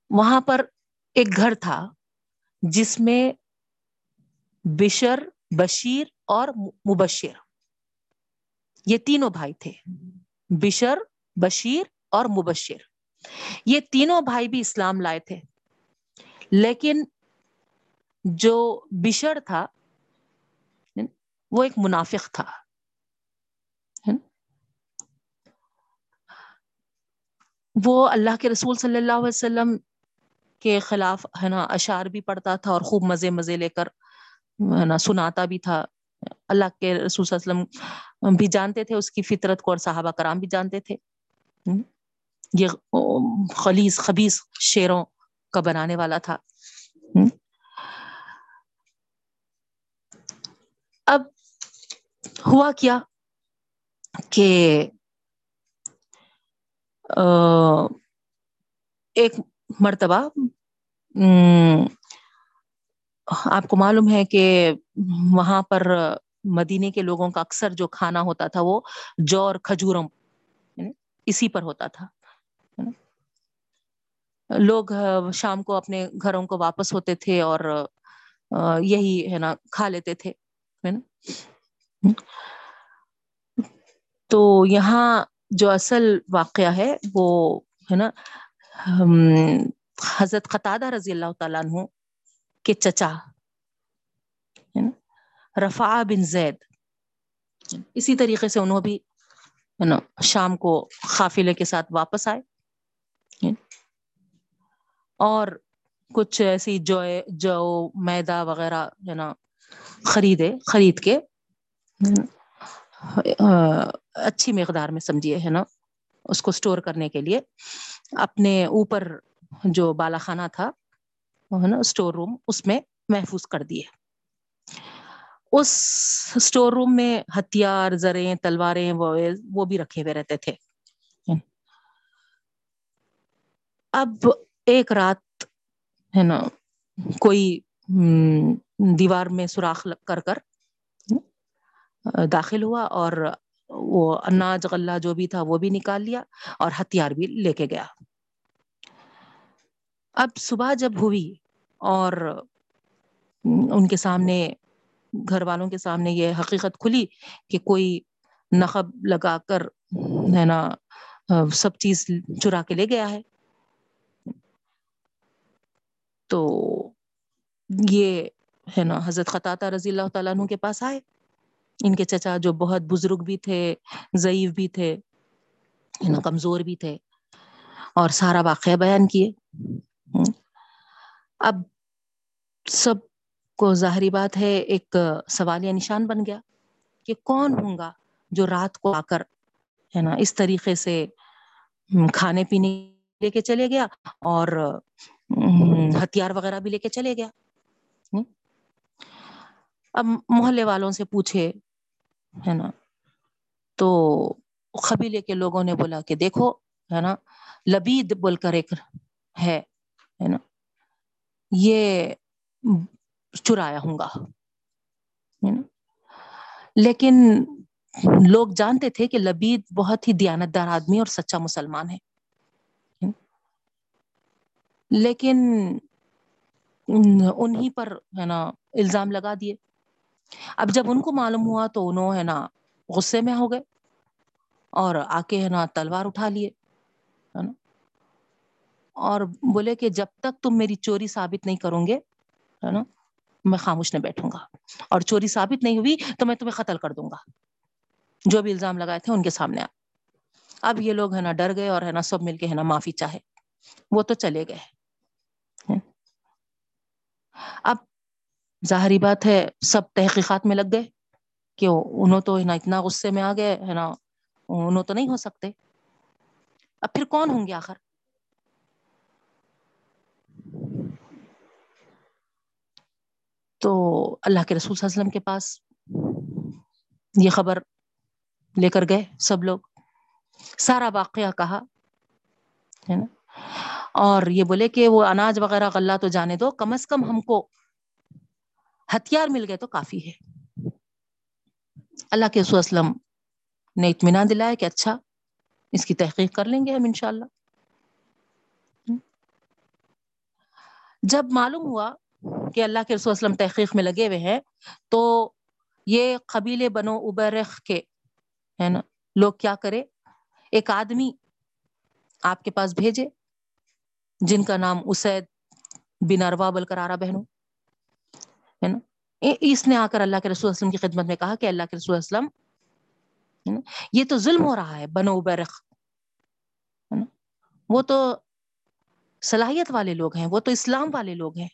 وہاں پر ایک گھر تھا جس میں بشر، بشیر اور مبشر۔ یہ تینوں بھائی تھے۔ بشر، بشیر اور مبشر۔ یہ تینوں بھائی بھی اسلام لائے تھے۔ لیکن جو بشر تھا، وہ ایک منافق تھا۔ وہ اللہ کے رسول صلی اللہ علیہ وسلم کے خلاف، ہے نا، اشعار بھی پڑھتا تھا اور خوب مزے مزے لے کر، ہے نا، سناتا بھی تھا۔ اللہ کے رسول صلی اللہ علیہ وسلم بھی جانتے تھے اس کی فطرت کو اور صحابہ کرام بھی جانتے تھے۔ یہ خلیص خبیص شیروں کا بنانے والا تھا۔ اب ہوا کیا کہ ایک مرتبہ آپ کو معلوم ہے کہ وہاں پر مدینے کے لوگوں کا اکثر جو کھانا ہوتا تھا وہ جو اور کھجوروں یعنی اسی پر ہوتا تھا۔ لوگ شام کو اپنے گھروں کو واپس ہوتے تھے اور یہی ہے نا، کھا لیتے تھے تو یہاں جو اصل واقعہ ہے، وہ ہے نا حضرت قطادہ رضی اللہ تعالیٰ عنہ کے چچا رفا بن زید، اسی طریقے سے انہوں بھی، ہے نا، شام کو قافلے کے ساتھ واپس آئے۔ اور کچھ ایسی جو جو میدا وغیرہ ہے نا خریدے، خرید کے اچھی مقدار میں سمجھیے ہے نا اس کو اسٹور کرنے کے لیے۔ اپنے اوپر جو بالا خانہ تھا ہے نا اسٹور روم اس میں محفوظ کر دیے۔ اس اسٹور روم میں ہتھیار، زریں، تلواریں وہ بھی رکھے ہوئے رہتے تھے۔ اب ایک رات ہے نا، کوئی دیوار میں سوراخ کر کر داخل ہوا اور وہ اناج غلہ جو بھی تھا وہ بھی نکال لیا اور ہتھیار بھی لے کے گیا۔ اب صبح جب ہوئی اور ان کے سامنے، گھر والوں کے سامنے یہ حقیقت کھلی کہ کوئی نقب لگا کر ہے نا سب چیز چرا کے لے گیا ہے۔ تو یہ ہے نا، حضرت خطاطہ رضی اللہ تعالیٰ عنہ کے پاس آئے۔ ان کے چچا جو بہت بزرگ بھی تھے، ضعیف بھی تھے کمزور بھی تھے۔ اور سارا واقعہ بیان کیے۔ اب سب کو ظاہری بات ہے، ایک سوال یا نشان بن گیا کہ کون ہوں گا جو رات کو آ کر، ہے نا، اس طریقے سے کھانے پینے لے کے چلے گیا۔ اور ہتھیار وغیرہ بھی لے کے چلے گیا۔ اب محلے والوں سے پوچھے ہے نا؟ تو قبیلے کے لوگوں نے بولا کہ دیکھو ہے نا لبید بول کر ایک ہے نا یہ چرایا ہوں گا لیکن لوگ جانتے تھے کہ لبید بہت ہی دیانت دار آدمی اور سچا مسلمان ہے۔ لیکن انہی پر ہے نا الزام لگا دیے۔ اب جب ان کو معلوم ہوا تو انہوں ہے نا غصے میں ہو گئے اور آ کے ہے نا تلوار اٹھا لیے، ہے نا۔ اور بولے کہ جب تک تم میری چوری ثابت نہیں کروں گے، ہے نا، میں خاموش نہیں بیٹھوں گا۔ اور چوری ثابت نہیں ہوئی تو میں تمہیں قتل کر دوں گا۔ جو بھی الزام لگائے تھے ان کے سامنے اب یہ لوگ ہے نا ڈر گئے اور ہے نا سب مل کے ہے نا معافی چاہے۔ وہ تو چلے گئے۔ اب ظاہری بات ہے، سب تحقیقات میں لگ گئے کہ انہوں تو ہے نا اتنا غصے میں آ گئے ہے نا انہوں تو نہیں ہو سکتے۔ اب پھر کون ہوں گے آخر؟ تو اللہ کے رسول صلی اللہ علیہ وسلم کے پاس یہ خبر لے کر گئے سب لوگ۔ سارا واقعہ کہا، ہے نا؟ اور یہ بولے کہ وہ اناج وغیرہ غلہ تو جانے دو، کم از کم ہم کو ہتھیار مل گئے تو کافی ہے۔ اللہ کے رسول اسلم نے اطمینان دلایا کہ اچھا اس کی تحقیق کر لیں گے ہم انشاءاللہ۔ جب معلوم ہوا کہ اللہ کے رسول اسلم تحقیق میں لگے ہوئے ہیں، تو یہ قبیلے بنو ابرخ کے، ہے نا، لوگ کیا کرے؟ ایک آدمی آپ کے پاس بھیجے۔ جن کا نام اسید بن اروا بل کر آ رہا بہنوں، ہے نا؟ اس نے آ کر اللہ کے رسول اسلم کی خدمت میں کہا کہ اللہ کے رسول اسلم یہ تو ظلم ہو رہا ہے، بنو ابرخ وہ تو صلاحیت والے لوگ ہیں، وہ تو اسلام والے لوگ ہیں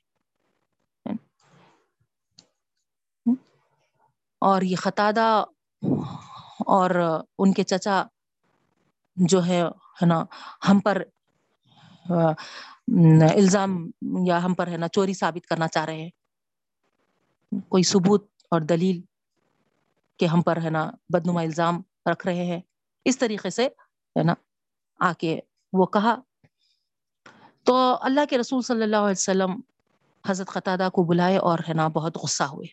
اور یہ خطادہ اور ان کے چچا جو ہے نا؟ ہم پر الزام یا ہم پر ہے نا چوری ثابت کرنا چاہ رہے ہیں۔ کوئی ثبوت اور دلیل کہ ہم پر ہے نا بدنما الزام رکھ رہے ہیں۔ اس طریقے سے ہے نا آ کے وہ کہا۔ تو اللہ کے رسول صلی اللہ علیہ وسلم حضرت قطادہ کو بلائے اور ہے نا بہت غصہ ہوئے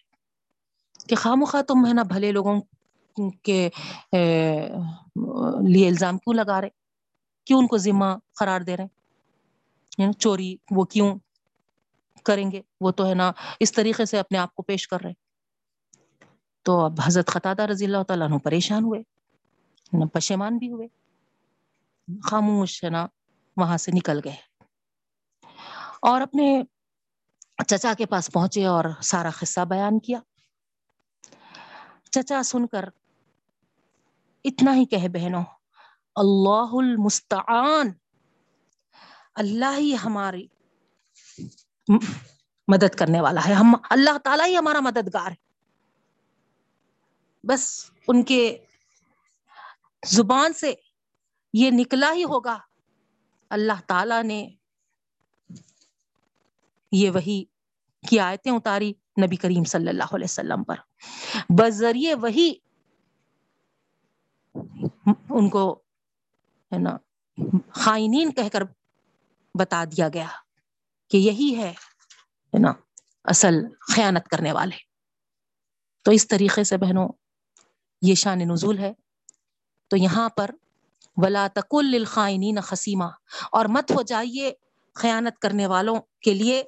کہ خام خواہ تم ہے نا بھلے لوگوں کے لیے الزام کیوں لگا رہے؟ کیوں ان کو ذمہ قرار دے رہے چوری، وہ کیوں کریں گے؟ وہ تو ہے نا، اس طریقے سے اپنے آپ کو پیش کر رہے تو اب حضرت خطادہ رضی اللہ تعالیٰ عنہ پریشان ہوئے پشیمان بھی ہوئے۔ خاموش ہے نا، وہاں سے نکل گئے۔ اور اپنے چچا کے پاس پہنچے اور سارا قصہ بیان کیا۔ چچا سن کر اتنا ہی کہے، بہنوں، اللہ المستعان۔ اللہ ہی ہماری مدد کرنے والا ہے۔ ہم اللہ تعالیٰ ہی ہمارا مددگار ہے۔ بس ان کے زبان سے یہ نکلا ہی ہوگا۔ اللہ تعالیٰ نے یہ وہی کی آیتیں اتاری نبی کریم صلی اللہ علیہ وسلم پر۔ بذریعے وہی ان کو ہے نا خائنین کہہ کر بتا دیا گیا کہ یہی ہے نا، اصل خیانت کرنے والے۔ تو اس طریقے سے بہنوں، یہ شان نزول ہے۔ تو یہاں پر ولا تکل الخائنین خسیمہ اور مت ہو جائیے خیانت کرنے والوں کے لیے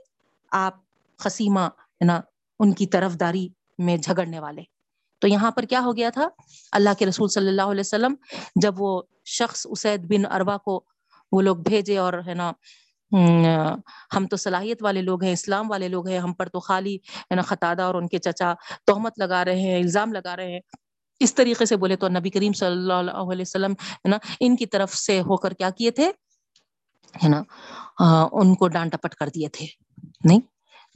آپ خسیمہ نا، ان کی طرف داری میں جھگڑنے والے۔ تو یہاں پر کیا ہو گیا تھا؟ اللہ کے رسول صلی اللہ علیہ وسلم، جب وہ شخص اسید بن اروا کو وہ لوگ بھیجے اور ہے نا، ہم تو صلاحیت والے لوگ ہیں، اسلام والے لوگ ہیں، ہم پر تو خالی ہے نا خطادہ اور ان کے چچا تہمت لگا رہے ہیں، الزام لگا رہے ہیں۔ اس طریقے سے بولے تو نبی کریم صلی اللہ علیہ وسلم ہے نا، ان کی طرف سے ہو کر کیا کیے تھے؟ ہے نا ان کو ڈانٹ ٹپٹ کر دیے تھے۔ نہیں؟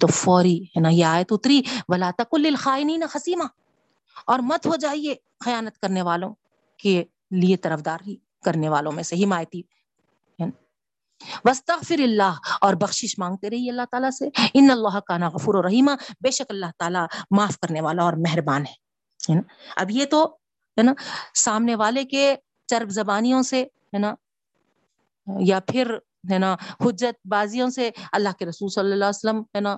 تو فوری ہے نا یہ آیت اتری، ولا تکل الخائنین خسیمہ اور مت ہو جائیے خیانت کرنے والوں کے لیے طرفدار کرنے والوں میں سے حمایتی وسطر اللہ اور بخشش مانگتے رہیے اللہ تعالیٰ سے۔ ان اللہ کا نا غفور و رحیمہ۔ بے شک اللہ تعالیٰ معاف کرنے والا اور مہربان ہے۔ اب یہ تو، ہے نا، سامنے والے کے چرب زبانیوں سے، ہے نا، یا پھر، ہے نا، حجت بازیوں سے اللہ کے رسول صلی اللہ علیہ وسلم، ہے نا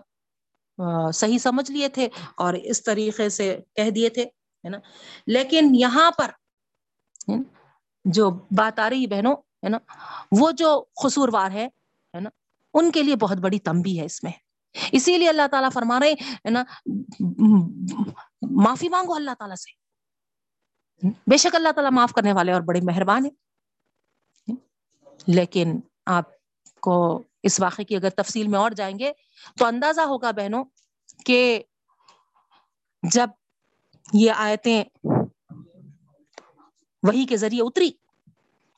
صحیح سمجھ لیے تھے اور اس طریقے سے کہہ دیے تھے، ہے نا۔ لیکن یہاں پر جو بات آ رہی بہنوں ہے نا؟ وہ جو قصوروار ہے نا؟ ان کے لیے بہت بڑی تمبی ہے اس میں۔ اسی لیے اللہ تعالیٰ فرما رہے ہے نا؟ معافی مانگو اللہ تعالیٰ سے۔ بے شک اللہ تعالیٰ معاف کرنے والے اور بڑے مہربان ہیں۔ لیکن آپ کو اس واقعے کی اگر تفصیل میں اور جائیں گے، تو اندازہ ہوگا بہنوں کہ جب یہ آیتیں وہی کے ذریعے اتری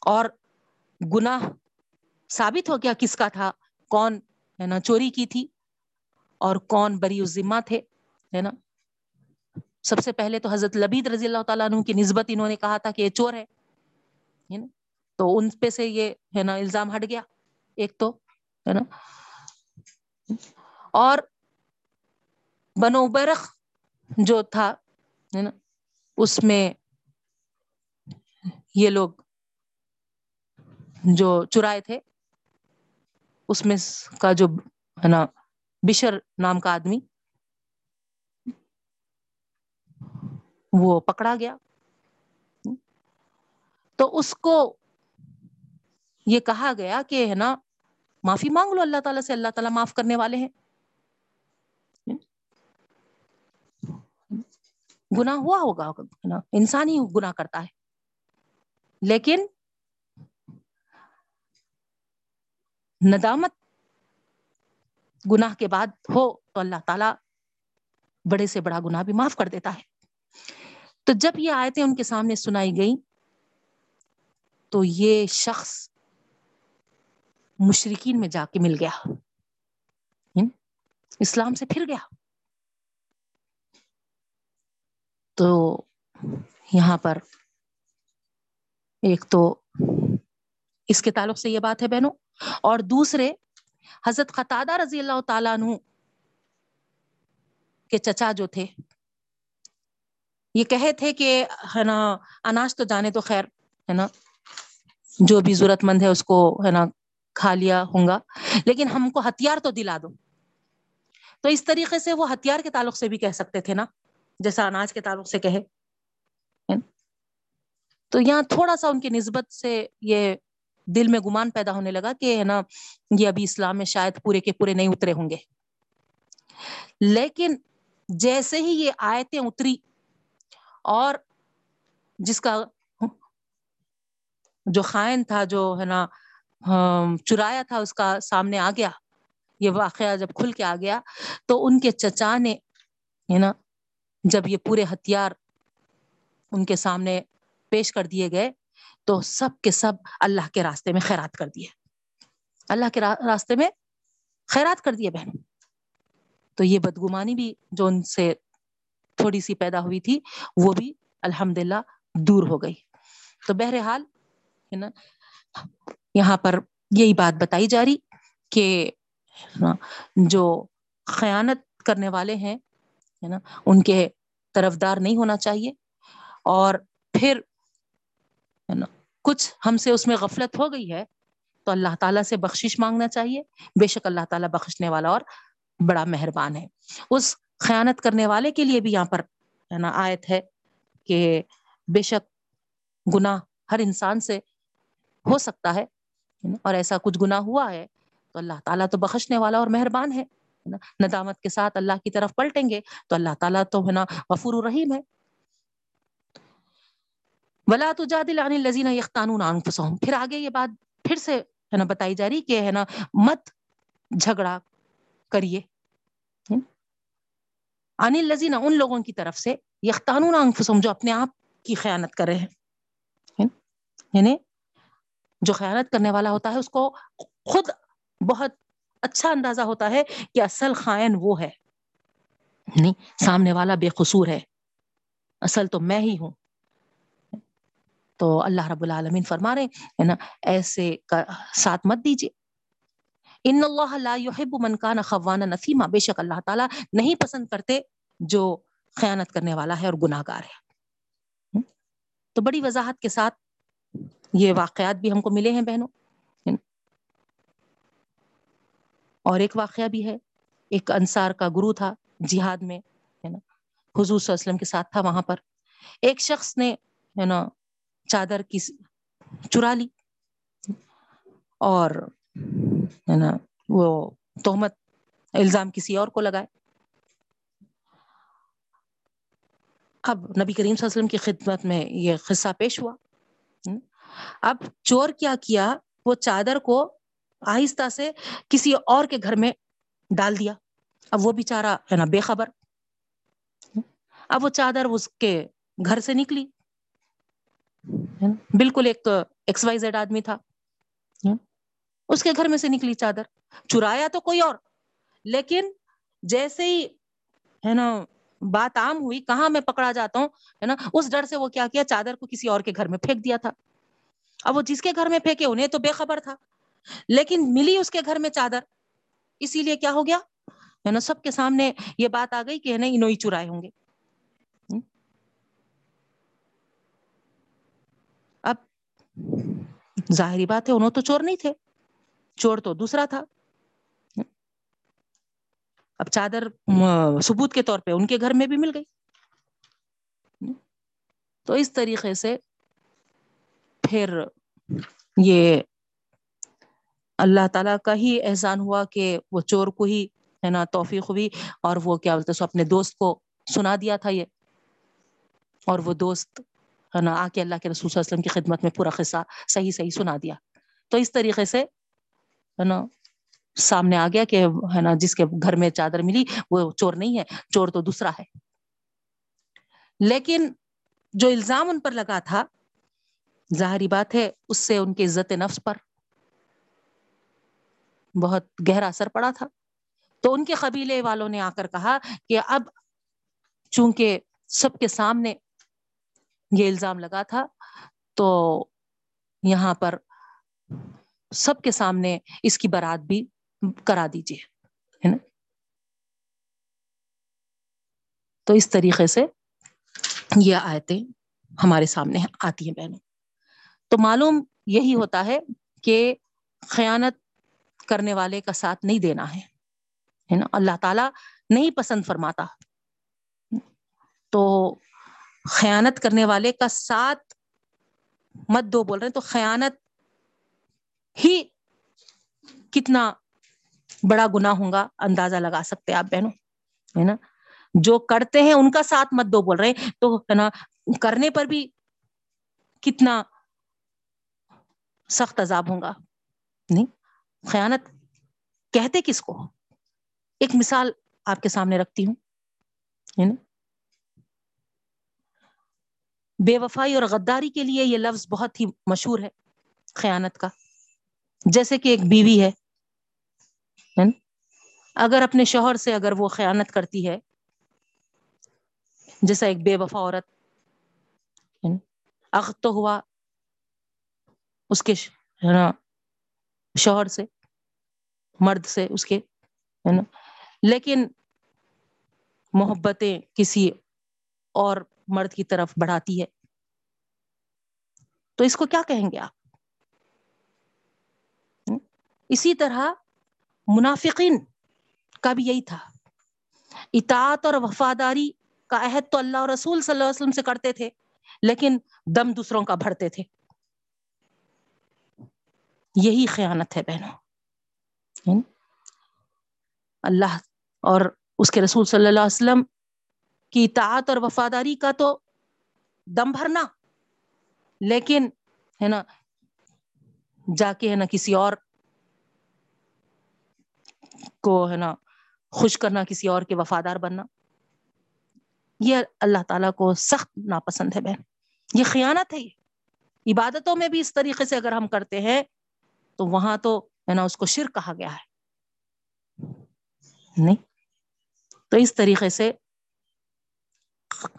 اور گناہ ثابت ہو گیا کس کا تھا؟ کون ہے نا چوری کی تھی اور کون بری ذمہ تھے، ہے نا؟ سب سے پہلے تو حضرت لبید رضی اللہ تعالیٰ عنہ کی نسبت انہوں نے کہا تھا کہ یہ چور ہے تو ان پہ سے یہ، ہے نا، الزام ہٹ گیا ایک تو، ہے نا؟ اور بنو برخ جو تھا، ہے نا، اس میں یہ لوگ جو چرائے تھے، اس میں کا جو ہے نا، بشر نام کا آدمی، وہ پکڑا گیا۔ تو اس کو یہ کہا گیا کہ ہے نا، معافی مانگ لو، اللہ تعالیٰ سے، اللہ تعالیٰ معاف کرنے والے ہیں۔ گنا ہوا ہوگا نا، انسان ہی گنا کرتا ہے۔ لیکن ندامت گناہ کے بعد ہو تو اللہ تعالی بڑے سے بڑا گناہ بھی معاف کر دیتا ہے۔ تو جب یہ آیتیں ان کے سامنے سنائی گئی تو یہ شخص مشرقین میں جا کے مل گیا۔ اسلام سے پھر گیا۔ تو یہاں پر ایک تو اس کے تعلق سے یہ بات ہے بہنوں اور دوسرے حضرت قطادہ رضی اللہ تعالیٰ عنہ کے چچا جو تھے، یہ کہے تھے کہ ہے نا، اناج تو جانے تو خیر، ہے نا، جو بھی ضرورت مند ہے اس کو ہے نا کھا لیا ہوں گا، لیکن ہم کو ہتھیار تو دلا دو۔ تو اس طریقے سے وہ ہتھیار کے تعلق سے بھی کہہ سکتے تھے نا، جیسا اناج کے تعلق سے کہے۔ تو یہاں تھوڑا سا ان کی نسبت سے یہ دل میں گمان پیدا ہونے لگا کہ ہے نا، یہ ابھی اسلام میں شاید پورے کے پورے نہیں اترے ہوں گے۔ لیکن جیسے ہی یہ آیتیں اتری اور جس کا جو خائن تھا، جو ہے نا چرایا تھا، اس کا سامنے آ گیا، یہ واقعہ جب کھل کے آ گیا، تو ان کے چچا نے ہے نا، جب یہ پورے ہتھیار ان کے سامنے پیش کر دیے گئے تو سب کے سب اللہ کے راستے میں خیرات کر دیے۔ اللہ کے راستے میں خیرات کر دیے بہن تو یہ بدگمانی بھی جو ان سے تھوڑی سی پیدا ہوئی تھی، وہ بھی الحمد للہ دور ہو گئی۔ تو بہرحال، ہے نا، یہاں پر یہی بات بتائی جا رہی کہ جو خیانت کرنے والے ہیں، ہے نا، ان کے طرفدار نہیں ہونا چاہیے۔ اور پھر ہے نا۔ کچھ ہم سے اس میں غفلت ہو گئی ہے تو اللہ تعالیٰ سے بخشش مانگنا چاہیے۔ بے شک اللہ تعالیٰ بخشنے والا اور بڑا مہربان ہے۔ اس خیانت کرنے والے کے لیے بھی یہاں پر ہے نا آیت ہے کہ بے شک گناہ ہر انسان سے ہو سکتا ہے۔ اور ایسا کچھ گناہ ہوا ہے تو اللہ تعالیٰ تو بخشنے والا اور مہربان ہے۔ ندامت کے ساتھ اللہ کی طرف پلٹیں گے تو اللہ تعالیٰ تو ہے نا غفور الرحیم ہے۔ ولا تجادل عن الذين يختانون انفسهم پھر آگے یہ بات پھر سے ہے نا بتائی جا رہی کہ ہے نا مت جھگڑا کریے۔ عن الذين، ان لوگوں کی طرف سے یختانون انفسهم جو اپنے آپ کی خیانت کر رہے ہیں۔ یعنی جو خیانت کرنے والا ہوتا ہے، اس کو خود بہت اچھا اندازہ ہوتا ہے کہ اصل خائن وہ ہے۔ نہیں، سامنے والا بے قصور ہے۔ اصل تو میں ہی ہوں۔ تو اللہ رب العالمین فرما رہے ہیں نا؟ ایسے ساتھ مت دیجیے ان اللہ لا يحب من كان خوانا نثیما بے شک اللہ تعالیٰ نہیں پسند کرتے جو خیانت کرنے والا ہے اور گناہ گار ہے تو بڑی وضاحت کے ساتھ یہ واقعات بھی ہم کو ملے ہیں بہنوں اور ایک واقعہ بھی ہے، ایک انصار کا گرو تھا جہاد میں، ہے نا؟ حضور صلی اللہ علیہ وسلم کے ساتھ تھا وہاں پر۔ ایک شخص نے، ہے نا چادر کی چرا لی اور ہے نا، وہ تہمت الزام کسی اور کو لگائے۔ اب نبی کریم صلی اللہ علیہ وسلم کی خدمت میں یہ قصہ پیش ہوا۔ اب چور کیا کیا، وہ چادر کو آہستہ سے کسی اور کے گھر میں ڈال دیا۔ اب وہ بیچارہ ہے نا، بے خبر۔ اب وہ چادر اس کے گھر سے نکلی۔ بالکل ایک ایکس وائی زیڈ آدمی تھا اس کے گھر میں سے نکلی چادر، چرایا تو کوئی اور، لیکن جیسے ہی، ہے نا، بات عام ہوئی، کہاں میں پکڑا جاتا ہوں، ہے نا، اس ڈر سے وہ کیا کیا، چادر کو کسی اور کے گھر میں پھینک دیا تھا۔ اب وہ جس کے گھر میں پھینکے، انہیں تو بے خبر تھا۔ لیکن ملی اس کے گھر میں چادر، اسی لیے کیا ہو گیا؟ ہے نا، سب کے سامنے یہ بات آ گئی کہ نہیں انہوں ہی چرائے ہوں گے۔ ظاہری بات ہے، انہوں تو چور نہیں تھے۔ چور تو دوسرا تھا۔ اب چادر ثبوت کے طور پہ ان کے گھر میں بھی مل گئی۔ تو اس طریقے سے پھر یہ اللہ تعالیٰ کا ہی احسان ہوا کہ وہ چور کو ہی، ہے نا، توفیق ہوئی اور وہ کیا بولتے سو اپنے دوست کو سنا دیا تھا یہ۔ اور وہ دوست نا آ کے اللہ کے رسول صلی اللہ علیہ وسلم کی خدمت میں پورا قصہ صحیح صحیح سنا دیا۔ تو اس طریقے سے، ہے نا، سامنے آ گیا کہ، ہے نا، جس کے گھر میں چادر ملی، وہ چور نہیں ہے، چور تو دوسرا ہے۔ لیکن جو الزام ان پر لگا تھا، ظاہری بات ہے، اس سے ان کے عزت نفس پر بہت گہرا اثر پڑا تھا۔ تو ان کے قبیلے والوں نے آ کر کہا کہ اب چونکہ سب کے سامنے یہ الزام لگا تھا۔ تو یہاں پر سب کے سامنے اس کی برات بھی کرا دیجیے ہے نا؟ تو اس طریقے سے یہ آیتیں ہمارے سامنے آتی ہیں بہنوں۔ تو معلوم یہی ہوتا ہے کہ خیانت کرنے والے کا ساتھ نہیں دینا ہے نا؟ اللہ تعالی نہیں پسند فرماتا۔ تو خیانت کرنے والے کا ساتھ مت دو، بول رہے ہیں، تو خیانت ہی کتنا بڑا گنا ہوگا اندازہ لگا سکتے آپ بہنوں، ہے نا؟ جو کرتے ہیں ان کا ساتھ مت دو، بول رہے ہیں، تو ہے نا، کرنے پر بھی کتنا سخت عذاب ہوگا نہیں، خیانت کہتے کس کو؟ ایک مثال آپ کے سامنے رکھتی ہوں، ہے نا؟ بے وفائی اور غداری کے لیے یہ لفظ بہت ہی مشہور ہے خیانت کا۔ جیسے کہ ایک بیوی ہے اگر اپنے شوہر سے اگر وہ خیانت کرتی ہے، جیسا ایک بے وفا عورت اخت تو ہوا اس کے شوہر سے، مرد سے اس کے، ہے نا؟ لیکن محبتیں کسی اور مرد کی طرف بڑھاتی ہے۔ تو اس کو کیا کہیں گے آپ؟ اسی طرح منافقین کا بھی یہی تھا۔ اطاعت اور وفاداری کا عہد تو اللہ اور رسول صلی اللہ علیہ وسلم سے کرتے تھے، لیکن دم دوسروں کا بھرتے تھے۔ یہی خیانت ہے بہنوں۔ اللہ اور اس کے رسول صلی اللہ علیہ وسلم کی اطاعت اور وفاداری کا تو دم بھرنا۔ لیکن، ہے نا، جا کے، ہے نا، کسی اور کو، ہے نا، خوش کرنا، کسی اور کے وفادار بننا۔ یہ اللہ تعالیٰ کو سخت ناپسند ہے بہن۔ یہ خیانت ہے۔ یہ عبادتوں میں بھی اس طریقے سے اگر ہم کرتے ہیں، تو وہاں تو، ہے نا، اس کو شر کہا گیا ہے۔ نہیں۔ تو اس طریقے سے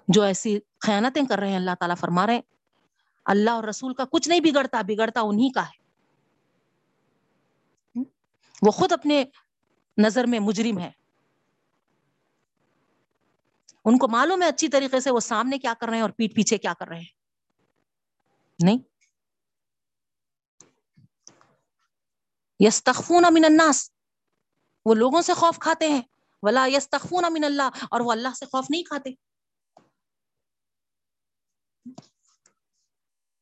جو ایسی خیانتیں کر رہے ہیں، اللہ تعالیٰ فرما رہے ہیں، اللہ اور رسول کا کچھ نہیں بگڑتا بگڑتا انہی کا ہے۔ وہ خود اپنے نظر میں مجرم ہے ان کو معلوم ہے اچھی طریقے سے وہ سامنے کیا کر رہے ہیں اور پیٹ پیچھے کیا کر رہے ہیں۔ نہیں۔ یس من الناس۔ وہ لوگوں سے خوف کھاتے ہیں۔ ولا یس من اللہ۔ اور وہ اللہ سے خوف نہیں کھاتے۔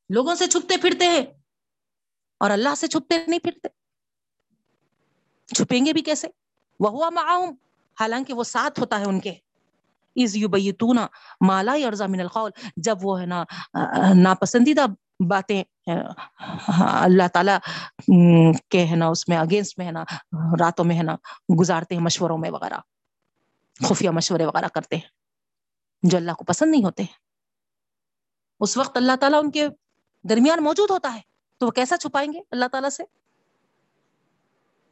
لوگوں سے چھپتے پھرتے ہیں اور اللہ سے چھپتے نہیں پھرتے۔ چھپیں گے بھی کیسے؟ وہ ہوا معاہم۔ حالانکہ وہ ساتھ ہوتا ہے ان کے۔ از یو بیتونا مالا من القول۔ جب وہ ہے نا، ناپسندیدہ باتیں، اللہ تعالیٰ کے ہے نا، اس میں اگینسٹ میں ہے نا، راتوں میں ہے نا، گزارتے ہیں مشوروں میں وغیرہ۔ خفیہ مشورے وغیرہ کرتے ہیں۔ جو اللہ کو پسند نہیں ہوتے۔ اس وقت اللہ تعالیٰ ان کے درمیان موجود ہوتا ہے۔ تو وہ کیسا چھپائیں گے اللہ تعالیٰ سے؟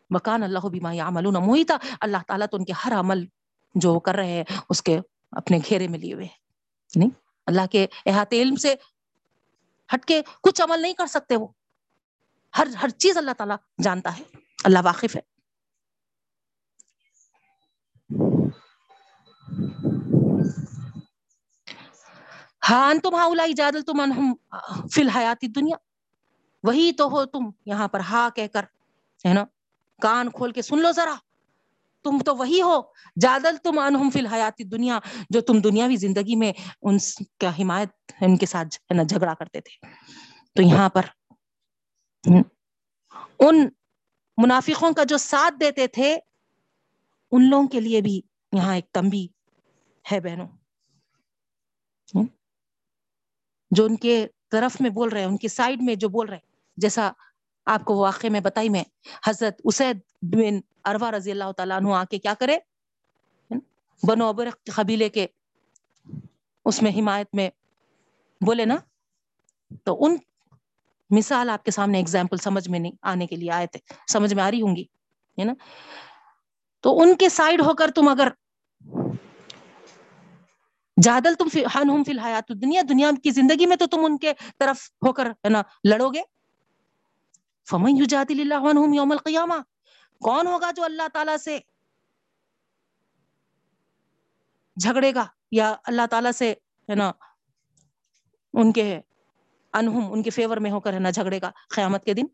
مکان اللہ بیما یا محیطہ اللہ تعالیٰ تو ان کے ہر عمل جو کر رہے ہیں، اس کے اپنے گھیرے میں لیے ہوئے نہیں یعنی اللہ کے احاطے علم سے ہٹ کے کچھ عمل نہیں کر سکتے وہ۔ ہر ہر چیز اللہ تعالیٰ جانتا ہے۔ اللہ واقف ہے۔ ہاں تم ہاں جادل تم فی الحیاتی دنیا۔ وہی تو ہو تم یہاں پر ہا کہہ کر، ہے نا؟ کان کھول کے سن لو ذرا۔ تم تو وہی ہو، جادل تم انہم فی الحیاتی دنیا، جو تم دنیاوی زندگی میں ان کا حمایت ان کے ساتھ، ہے نا، جھگڑا کرتے تھے۔ تو یہاں پر ان منافقوں کا جو ساتھ دیتے تھے، ان لوگوں کے لیے بھی یہاں ایک تمبی ہے بہنوں۔ جو ان کے طرف میں بول رہے ہیں، ان کی سائڈ میں جو بول رہے ہیں۔ جیسا آپ کو واقع میں بتائی، میں حضرت اسید بن اروا رضی اللہ تعالیٰ عنہ آ کے کیا کرے؟ بنو ابر قبیلے کے اس میں حمایت میں بولے نا؟ تو ان مثال آپ کے سامنے اگزامپل سمجھ میں نہیں آنے کے لیے آئے تھے، سمجھ میں آ رہی ہوں گی، ہے نا؟ تو ان کے سائڈ ہو کر تم اگر جادل تم فی الحیات دنیا دنیا کی زندگی میں تو تم ان کے طرف ہو کر، ہے نا، لڑو گے۔ فمن یجادل اللہ عنہم یوم القیامہ، کون ہوگا جو اللہ تعالیٰ سے جھگڑے گا یا اللہ تعالیٰ سے، ہے نا، ان کے انہم ان کے فیور میں ہو کر، ہے نا، جھگڑے گا قیامت کے دن۔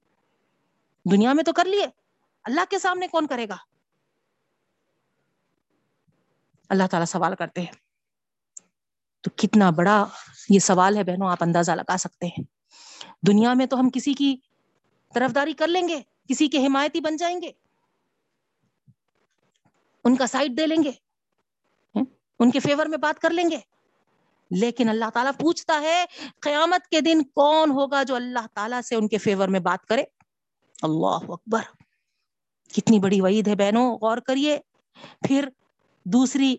دنیا میں تو کر لیے۔ اللہ کے سامنے کون کرے گا؟ اللہ تعالیٰ سوال کرتے ہیں۔ تو کتنا بڑا یہ سوال ہے بہنوں، آپ اندازہ لگا سکتے ہیں۔ دنیا میں تو ہم کسی کی طرفداری کر لیں گے، کسی کے حمایتی بن جائیں گے۔ ان کا سائٹ دے لیں گے ان کے فیور میں بات کر لیں گے۔ لیکن اللہ تعالیٰ پوچھتا ہے، قیامت کے دن کون ہوگا جو اللہ تعالیٰ سے ان کے فیور میں بات کرے؟ اللہ اکبر۔ کتنی بڑی وعید ہے بہنوں، غور کریے۔ پھر دوسری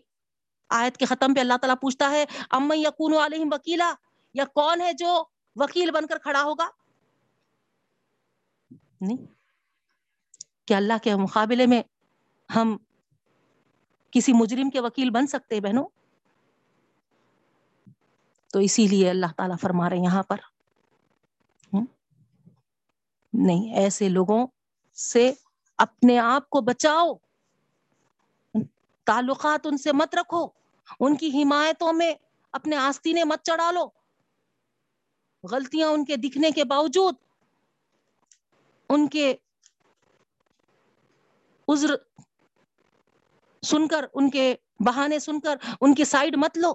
آیت کے ختم پہ اللہ تعالیٰ پوچھتا ہے ام یقون علیہم وکیلا، یا کون ہے جو وکیل بن کر کھڑا ہوگا؟ نہیں۔ کیا اللہ کے مقابلے میں ہم کسی مجرم کے وکیل بن سکتے بہنوں؟ تو اسی لیے اللہ تعالیٰ فرما رہے یہاں پر۔ نہیں، ایسے لوگوں سے اپنے آپ کو بچاؤ۔ تعلقات ان سے مت رکھو۔ ان کی حمایتوں میں اپنے آستینے مت چڑھا لو غلطیاں ان کے دکھنے کے باوجود ان کے عذر سن کر، ان کے بہانے سن کر ان کی سائڈ مت لو۔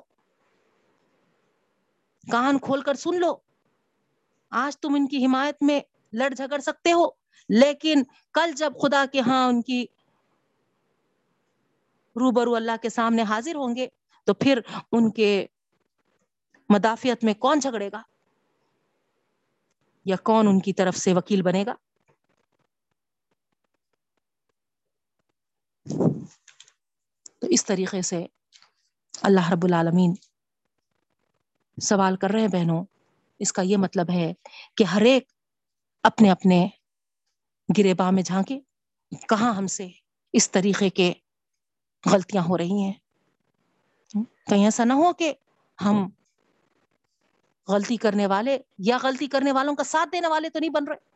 کان کھول کر سن لو۔ آج تم ان کی حمایت میں لڑ جھگڑ سکتے ہو، لیکن کل جب خدا کے ہاں ان کی روبرو اللہ کے سامنے حاضر ہوں گے، تو پھر ان کے مدافعت میں کون جھگڑے گا؟ یا کون ان کی طرف سے وکیل بنے گا؟ تو اس طریقے سے اللہ رب العالمین سوال کر رہے ہیں بہنوں، اس کا یہ مطلب ہے کہ ہر ایک اپنے اپنے گرے با میں جھانکے، کہاں ہم سے اس طریقے کے غلطیاں ہو رہی ہیں۔ کہیں ایسا نہ ہو کہ ہم غلطی کرنے والے یا غلطی کرنے والوں کا ساتھ دینے والے تو نہیں بن رہے۔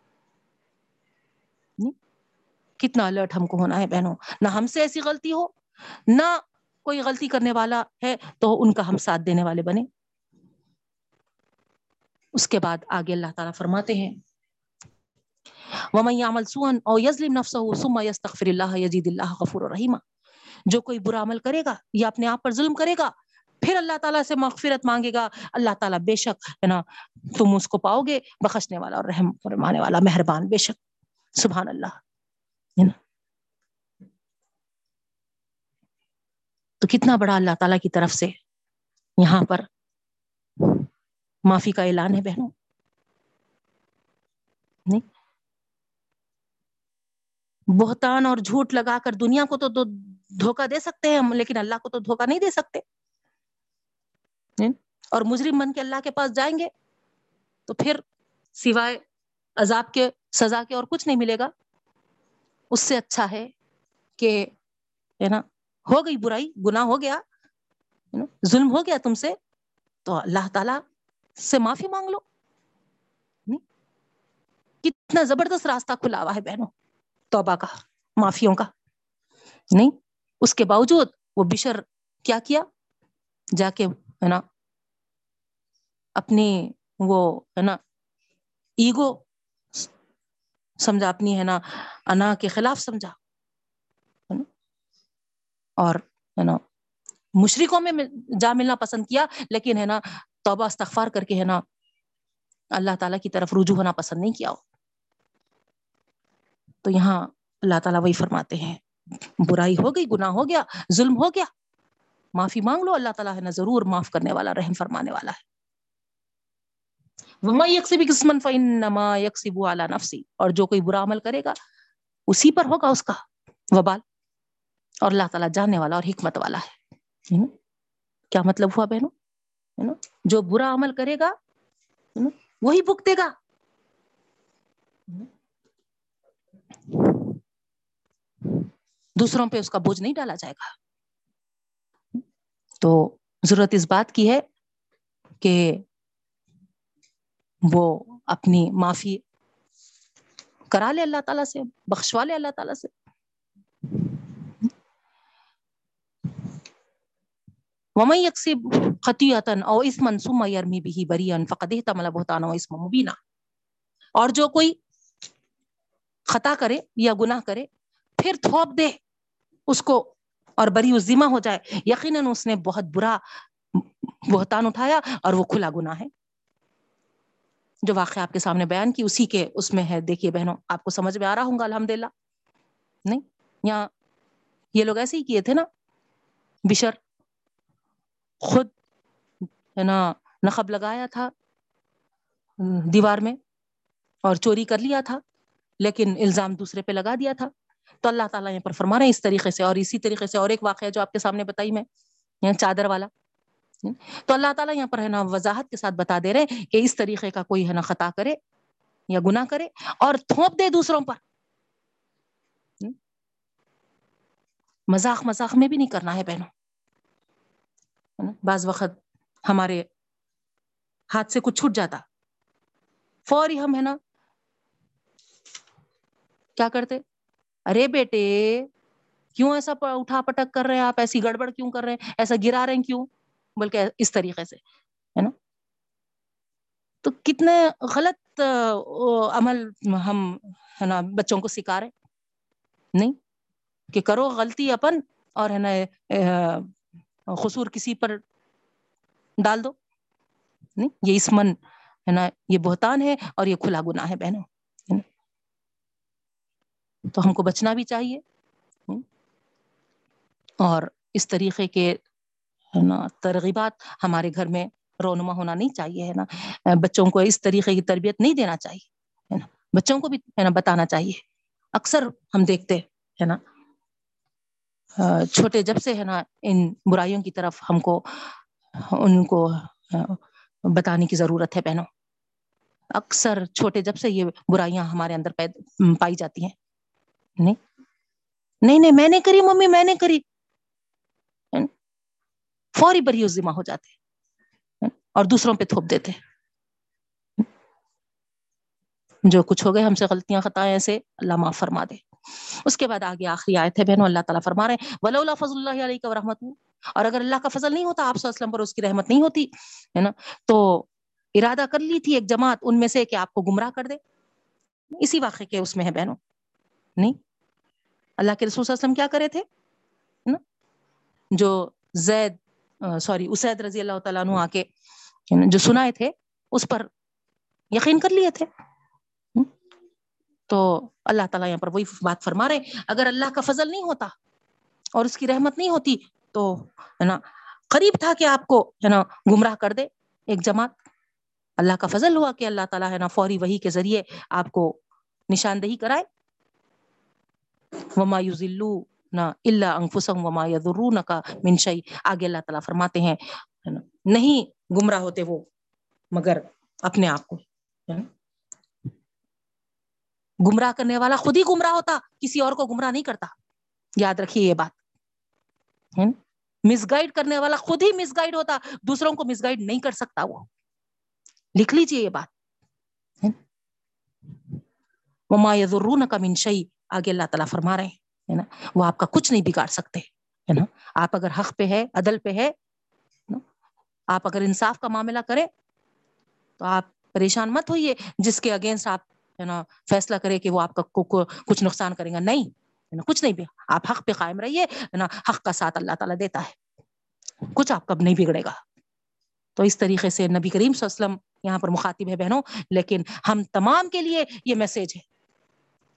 کتنا الرٹ ہم کو ہونا ہے بہنوں۔ نہ ہم سے ایسی غلطی ہو نہ کوئی غلطی کرنے والا ہے تو ان کا ہم ساتھ دینے والے بنے اس کے بعد آگے اللہ تعالیٰ فرماتے ہیں۔ وَمَن يَعْمَلْ سُوءًا أَوْ يَظْلِمْ نَفْسَهُ ثُمَّ يَسْتَغْفِرِ اللَّهَ يَجِدِ اللَّهَ غَفُورًا رَحِيمًا۔ جو کوئی برا عمل کرے گا یا اپنے آپ پر ظلم کرے گا، پھر اللہ تعالیٰ سے مغفرت مانگے گا۔ اللہ تعالیٰ بے شک ہے نا، تم اس کو پاؤ گے بخشنے والا اور رحم فرمانے والا، مہربان بے شک۔ سبحان اللہ۔ ہے نا؟ تو کتنا بڑا اللہ تعالیٰ کی طرف سے یہاں پر معافی کا اعلان ہے بہنوں؟ نہیں؟ بہتان اور جھوٹ لگا کر دنیا کو تو دھوکا دے سکتے ہیں ہم لیکن اللہ کو تو دھوکا نہیں دے سکتے۔ اور مجرم بن کے اللہ کے پاس جائیں گے تو پھر سوائے عذاب کے سزا کے اور کچھ نہیں ملے گا۔ اس سے اچھا ہے کہ ہے نا ہو گئی برائی گناہ ہو گیا ظلم ہو گیا تم سے تو اللہ تعالی سے معافی مانگ لو۔ کتنا زبردست راستہ کھلا ہوا ہے بہنوں توبہ کا معافیوں کا۔ نہیں؟ اس کے باوجود وہ بشر کیا کیا؟ جا کے ہے نا، اپنی وہ ہے نا، ایگو سمجھا، اپنی ہے نا، انا کے خلاف سمجھا۔ اور ہے نا مشرقوں میں جا ملنا پسند کیا، لیکن ہے نا، توبہ استغفار کر کے ہے نا، اللہ تعالیٰ کی طرف رجوع ہونا پسند نہیں کیا۔ ہو تو یہاں اللہ تعالیٰ وہی فرماتے ہیں۔ برائی ہو گئی، گناہ ہو گیا، ظلم ہو گیا۔ معافی مانگ لو، اللہ تعالیٰ ہے نا ضرور معاف کرنے والا، رحم فرمانے والا ہے۔ اور جو کوئی برا عمل کرے گا، اسی پر ہوگا اس کا وبال۔ اور اللہ تعالیٰ جاننے والا اور حکمت والا ہے۔ کیا مطلب ہوا بہنوں؟ جو برا عمل کرے گا وہی بک دے گا۔ دوسروں پہ اس کا بوجھ نہیں ڈالا جائے گا۔ تو ضرورت اس بات کی ہے کہ وہ اپنی معافی کرا لے اللہ تعالیٰ سے، بخشوا لے اللہ تعالیٰ سے۔ ومن یکسب خطیتا او اسما ثم یرمی به بریا فقد احتمل بهتانا و اسم اور جو کوئی خطا کرے یا گناہ کرے، پھر تھوپ دے۔ اس کو اور بری و ذمہ ہو جائے، یقیناً اس نے بہت برا بہتان اٹھایا اور وہ کھلا گناہ ہے۔ جو واقعہ آپ کے سامنے بیان کی، اسی کے اس میں ہے۔ دیکھیے بہنوں، آپ کو سمجھ میں آ رہا ہوں گا الحمد للہ نہیں؟ یہاں یہ لوگ ایسے ہی کیے تھے نا، بشر خود، ہے نا نقب لگایا تھا دیوار میں اور چوری کر لیا تھا، لیکن الزام دوسرے پہ لگا دیا تھا۔ تو اللہ تعالیٰ یہاں پر فرما رہے ہیں، اس طریقے سے اور اسی طریقے سے اور ایک واقعہ جو آپ کے سامنے بتائی میں، یہاں چادر والا۔ تو اللہ تعالیٰ یہاں پر ہے نا وضاحت کے ساتھ بتا دے رہے ہیں کہ اس طریقے کا کوئی ہے نا خطا کرے یا گناہ کرے اور تھوپ دے دوسروں پر۔ مذاق مذاق میں بھی نہیں کرنا ہے بہنوں۔ بعض وقت ہمارے ہاتھ سے کچھ چھوٹ جاتا۔ فوری ہم ہے نا کیا کرتے؟ ارے بیٹے، کیوں ایسا اٹھا پٹک کر رہے ہیں آپ؟ ایسی گڑبڑ کیوں کر رہے ہیں؟ ایسا گرا رہے ہیں کیوں؟ بلکہ اس طریقے سے، ہے نا؟ تو کتنے غلط عمل ہم، ہے نا، بچوں کو سکھا رہے نہیں، کہ کرو غلطی اپن اور، ہے نا قصور کسی پر ڈال دو۔ نہیں، یہ اسمن ہے نا، یہ بہتان ہے اور یہ کھلا گناہ ہے بہنوں۔ تو ہم کو بچنا بھی چاہیے اور اس طریقے کے نا، ترغیبات ہمارے گھر میں رونما ہونا نہیں چاہیے، ہے نا۔ بچوں کو اس طریقے کی تربیت نہیں دینا چاہیے، ہے نا۔ بچوں کو بھی، ہے نا، بتانا چاہیے۔ اکثر ہم دیکھتے، ہے نا۔ چھوٹے جب سے، ہے نا، ان برائیوں کی طرف ہم کو، ان کو بتانے کی ضرورت ہے، بہنوں۔ اکثر چھوٹے جب سے یہ برائیاں ہمارے اندر پائی جاتی ہیں۔ نہیں۔ نہیں نہیں، میں نے کری، ممی، میں نے کری۔ فوری بری ذمہ ہو جاتے۔ اور دوسروں پہ تھوپ دیتے۔ جو کچھ ہو گئے، ہم سے غلطیاں، خطائیں سے اللہ معاف فرما دے۔ اس کے بعد آگے آخری آئے تھے بہنوں، اللہ تعالیٰ فرما رہے ہیں۔ ولا اللہ فضل اللہ علیہ کا رحمت اور اگر اللہ کا فضل نہیں ہوتا، آپ وسلم پر اس کی رحمت نہیں ہوتی، ہے نا؟ تو ارادہ کر لی تھی ایک جماعت، ان میں سے کہ آپ کو گمراہ کر دے۔ اسی واقعے کے اس میں ہے بہنوں۔ نہیں۔ اللہ کے رسول صلی اللہ علیہ وسلم کیا کرے تھے؟ جو زید سوری، اسید رضی اللہ تعالیٰ عنہ آ کے یعنی جو سنائے تھے، اس پر یقین کر لیے تھے۔ تو اللہ تعالیٰ یہاں پر وہی بات فرما رہے اگر اللہ کا فضل نہیں ہوتا اور اس کی رحمت نہیں ہوتی تو، ہے نا، قریب تھا کہ آپ کو، ہے نا، گمراہ کر دے ایک جماعت۔ اللہ کا فضل ہوا کہ اللہ تعالیٰ، ہے نا، فوری وہی کے ذریعے آپ کو نشاندہی کرائے۔ وما یوزلو نہ اللہ انفسم وما یذرون کا منشئی آگے اللہ تعالیٰ فرماتے ہیں نہیں گمراہ ہوتے وہ، مگر اپنے آپ کو گمراہ کرنے والا خود ہی گمراہ ہوتا، کسی اور کو گمراہ نہیں کرتا۔ یاد رکھیے یہ بات مس گائڈ کرنے والا خود ہی مس گائڈ ہوتا، دوسروں کو مس گائڈ نہیں کر سکتا وہ۔ لکھ لیجیے یہ بات وما یذرون کا منشئی آگے اللہ تعالیٰ فرما رہے ہیں نا؟ وہ آپ کا کچھ نہیں بگاڑ سکتے، ہے نا؟ آپ اگر حق پہ ہے، عدل پہ ہے آپ اگر انصاف کا معاملہ کریں تو آپ پریشان مت ہوئیے، جس کے اگینسٹ آپ، ہے نا، فیصلہ کرے کہ وہ آپ کا کچھ نقصان کرے گا۔ نہیں نا، کچھ نہیں بھی۔ آپ حق پہ قائم رہیے نا؟ حق کا ساتھ اللہ تعالیٰ دیتا ہے۔ کچھ آپ کب نہیں بگڑے گا۔ تو اس طریقے سے نبی کریم صلی اللہ علیہ وسلم یہاں پر مخاطب ہے بہنوں، لیکن ہم تمام کے لیے یہ میسج ہے۔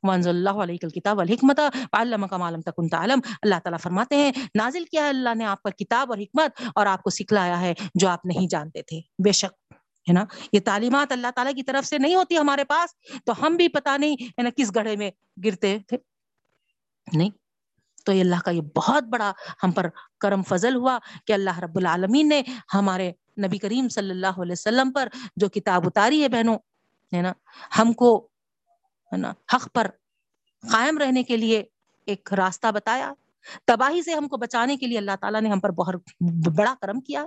وانز اللہ علیہ کتاب الحکمت علم کا معلوم تکن تعلم۔ اللہ تعالیٰ فرماتے ہیں، نازل کیا ہے اللہ نے آپ پر کتاب اور حکمت اور آپ کو سکھلایا ہے جو آپ نہیں جانتے تھے۔ بے شک، ہے نا؟ یہ تعلیمات اللہ تعالیٰ کی طرف سے نہیں ہوتی ہمارے پاس، تو ہم بھی پتا نہیں، ہے نا، کس گڑھے میں گرتے تھے۔ نہیں، تو یہ اللہ کا یہ بہت بڑا ہم پر کرم فضل ہوا کہ اللہ رب العالمین نے ہمارے نبی کریم صلی اللہ علیہ وسلم پر جو کتاب اتاری ہے بہنوں، ہے نا؟ ہم کو ہے نا، حق پر قائم رہنے کے لیے ایک راستہ بتایا، تباہی سے ہم کو بچانے کے لیے اللہ تعالیٰ نے ہم پر بہت بڑا کرم کیا۔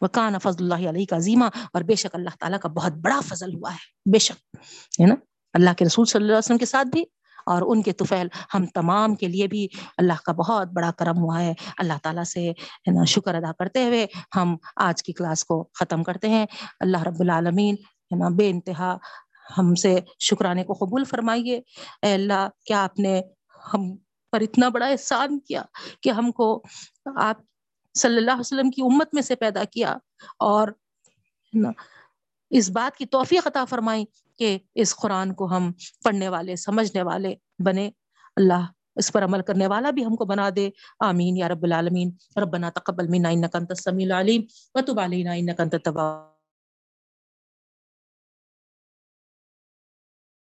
وکان فضل اللہ علیہ کا عظیمہ اور بے شک اللہ تعالیٰ کا بہت بڑا فضل ہوا ہے، بے شک، ہے نا؟ اللہ کے رسول صلی اللہ علیہ وسلم کے ساتھ بھی، اور ان کے طفیل، ہم تمام کے لیے بھی اللہ کا بہت بڑا کرم ہوا ہے۔ اللہ تعالیٰ سے، ہے نا، شکر ادا کرتے ہوئے ہم آج کی کلاس کو ختم کرتے ہیں۔ اللہ رب العالمین، ہے نا، بے انتہا ہم سے شکرانے کو قبول فرمائیے۔ اے اللہ، کیا آپ نے ہم پر اتنا بڑا احسان کیا کہ ہم کو آپ صلی اللہ علیہ وسلم کی امت میں سے پیدا کیا؟ اور اس بات کی توفیق عطا فرمائی کہ اس قرآن کو ہم پڑھنے والے، سمجھنے والے بنے۔ اللہ اس پر عمل کرنے والا بھی ہم کو بنا دے۔ آمین یا رب العالمین۔ ربنا تقبل منا، انک انت السمیع العلیم۔ وتب علینا، انک انت التواب۔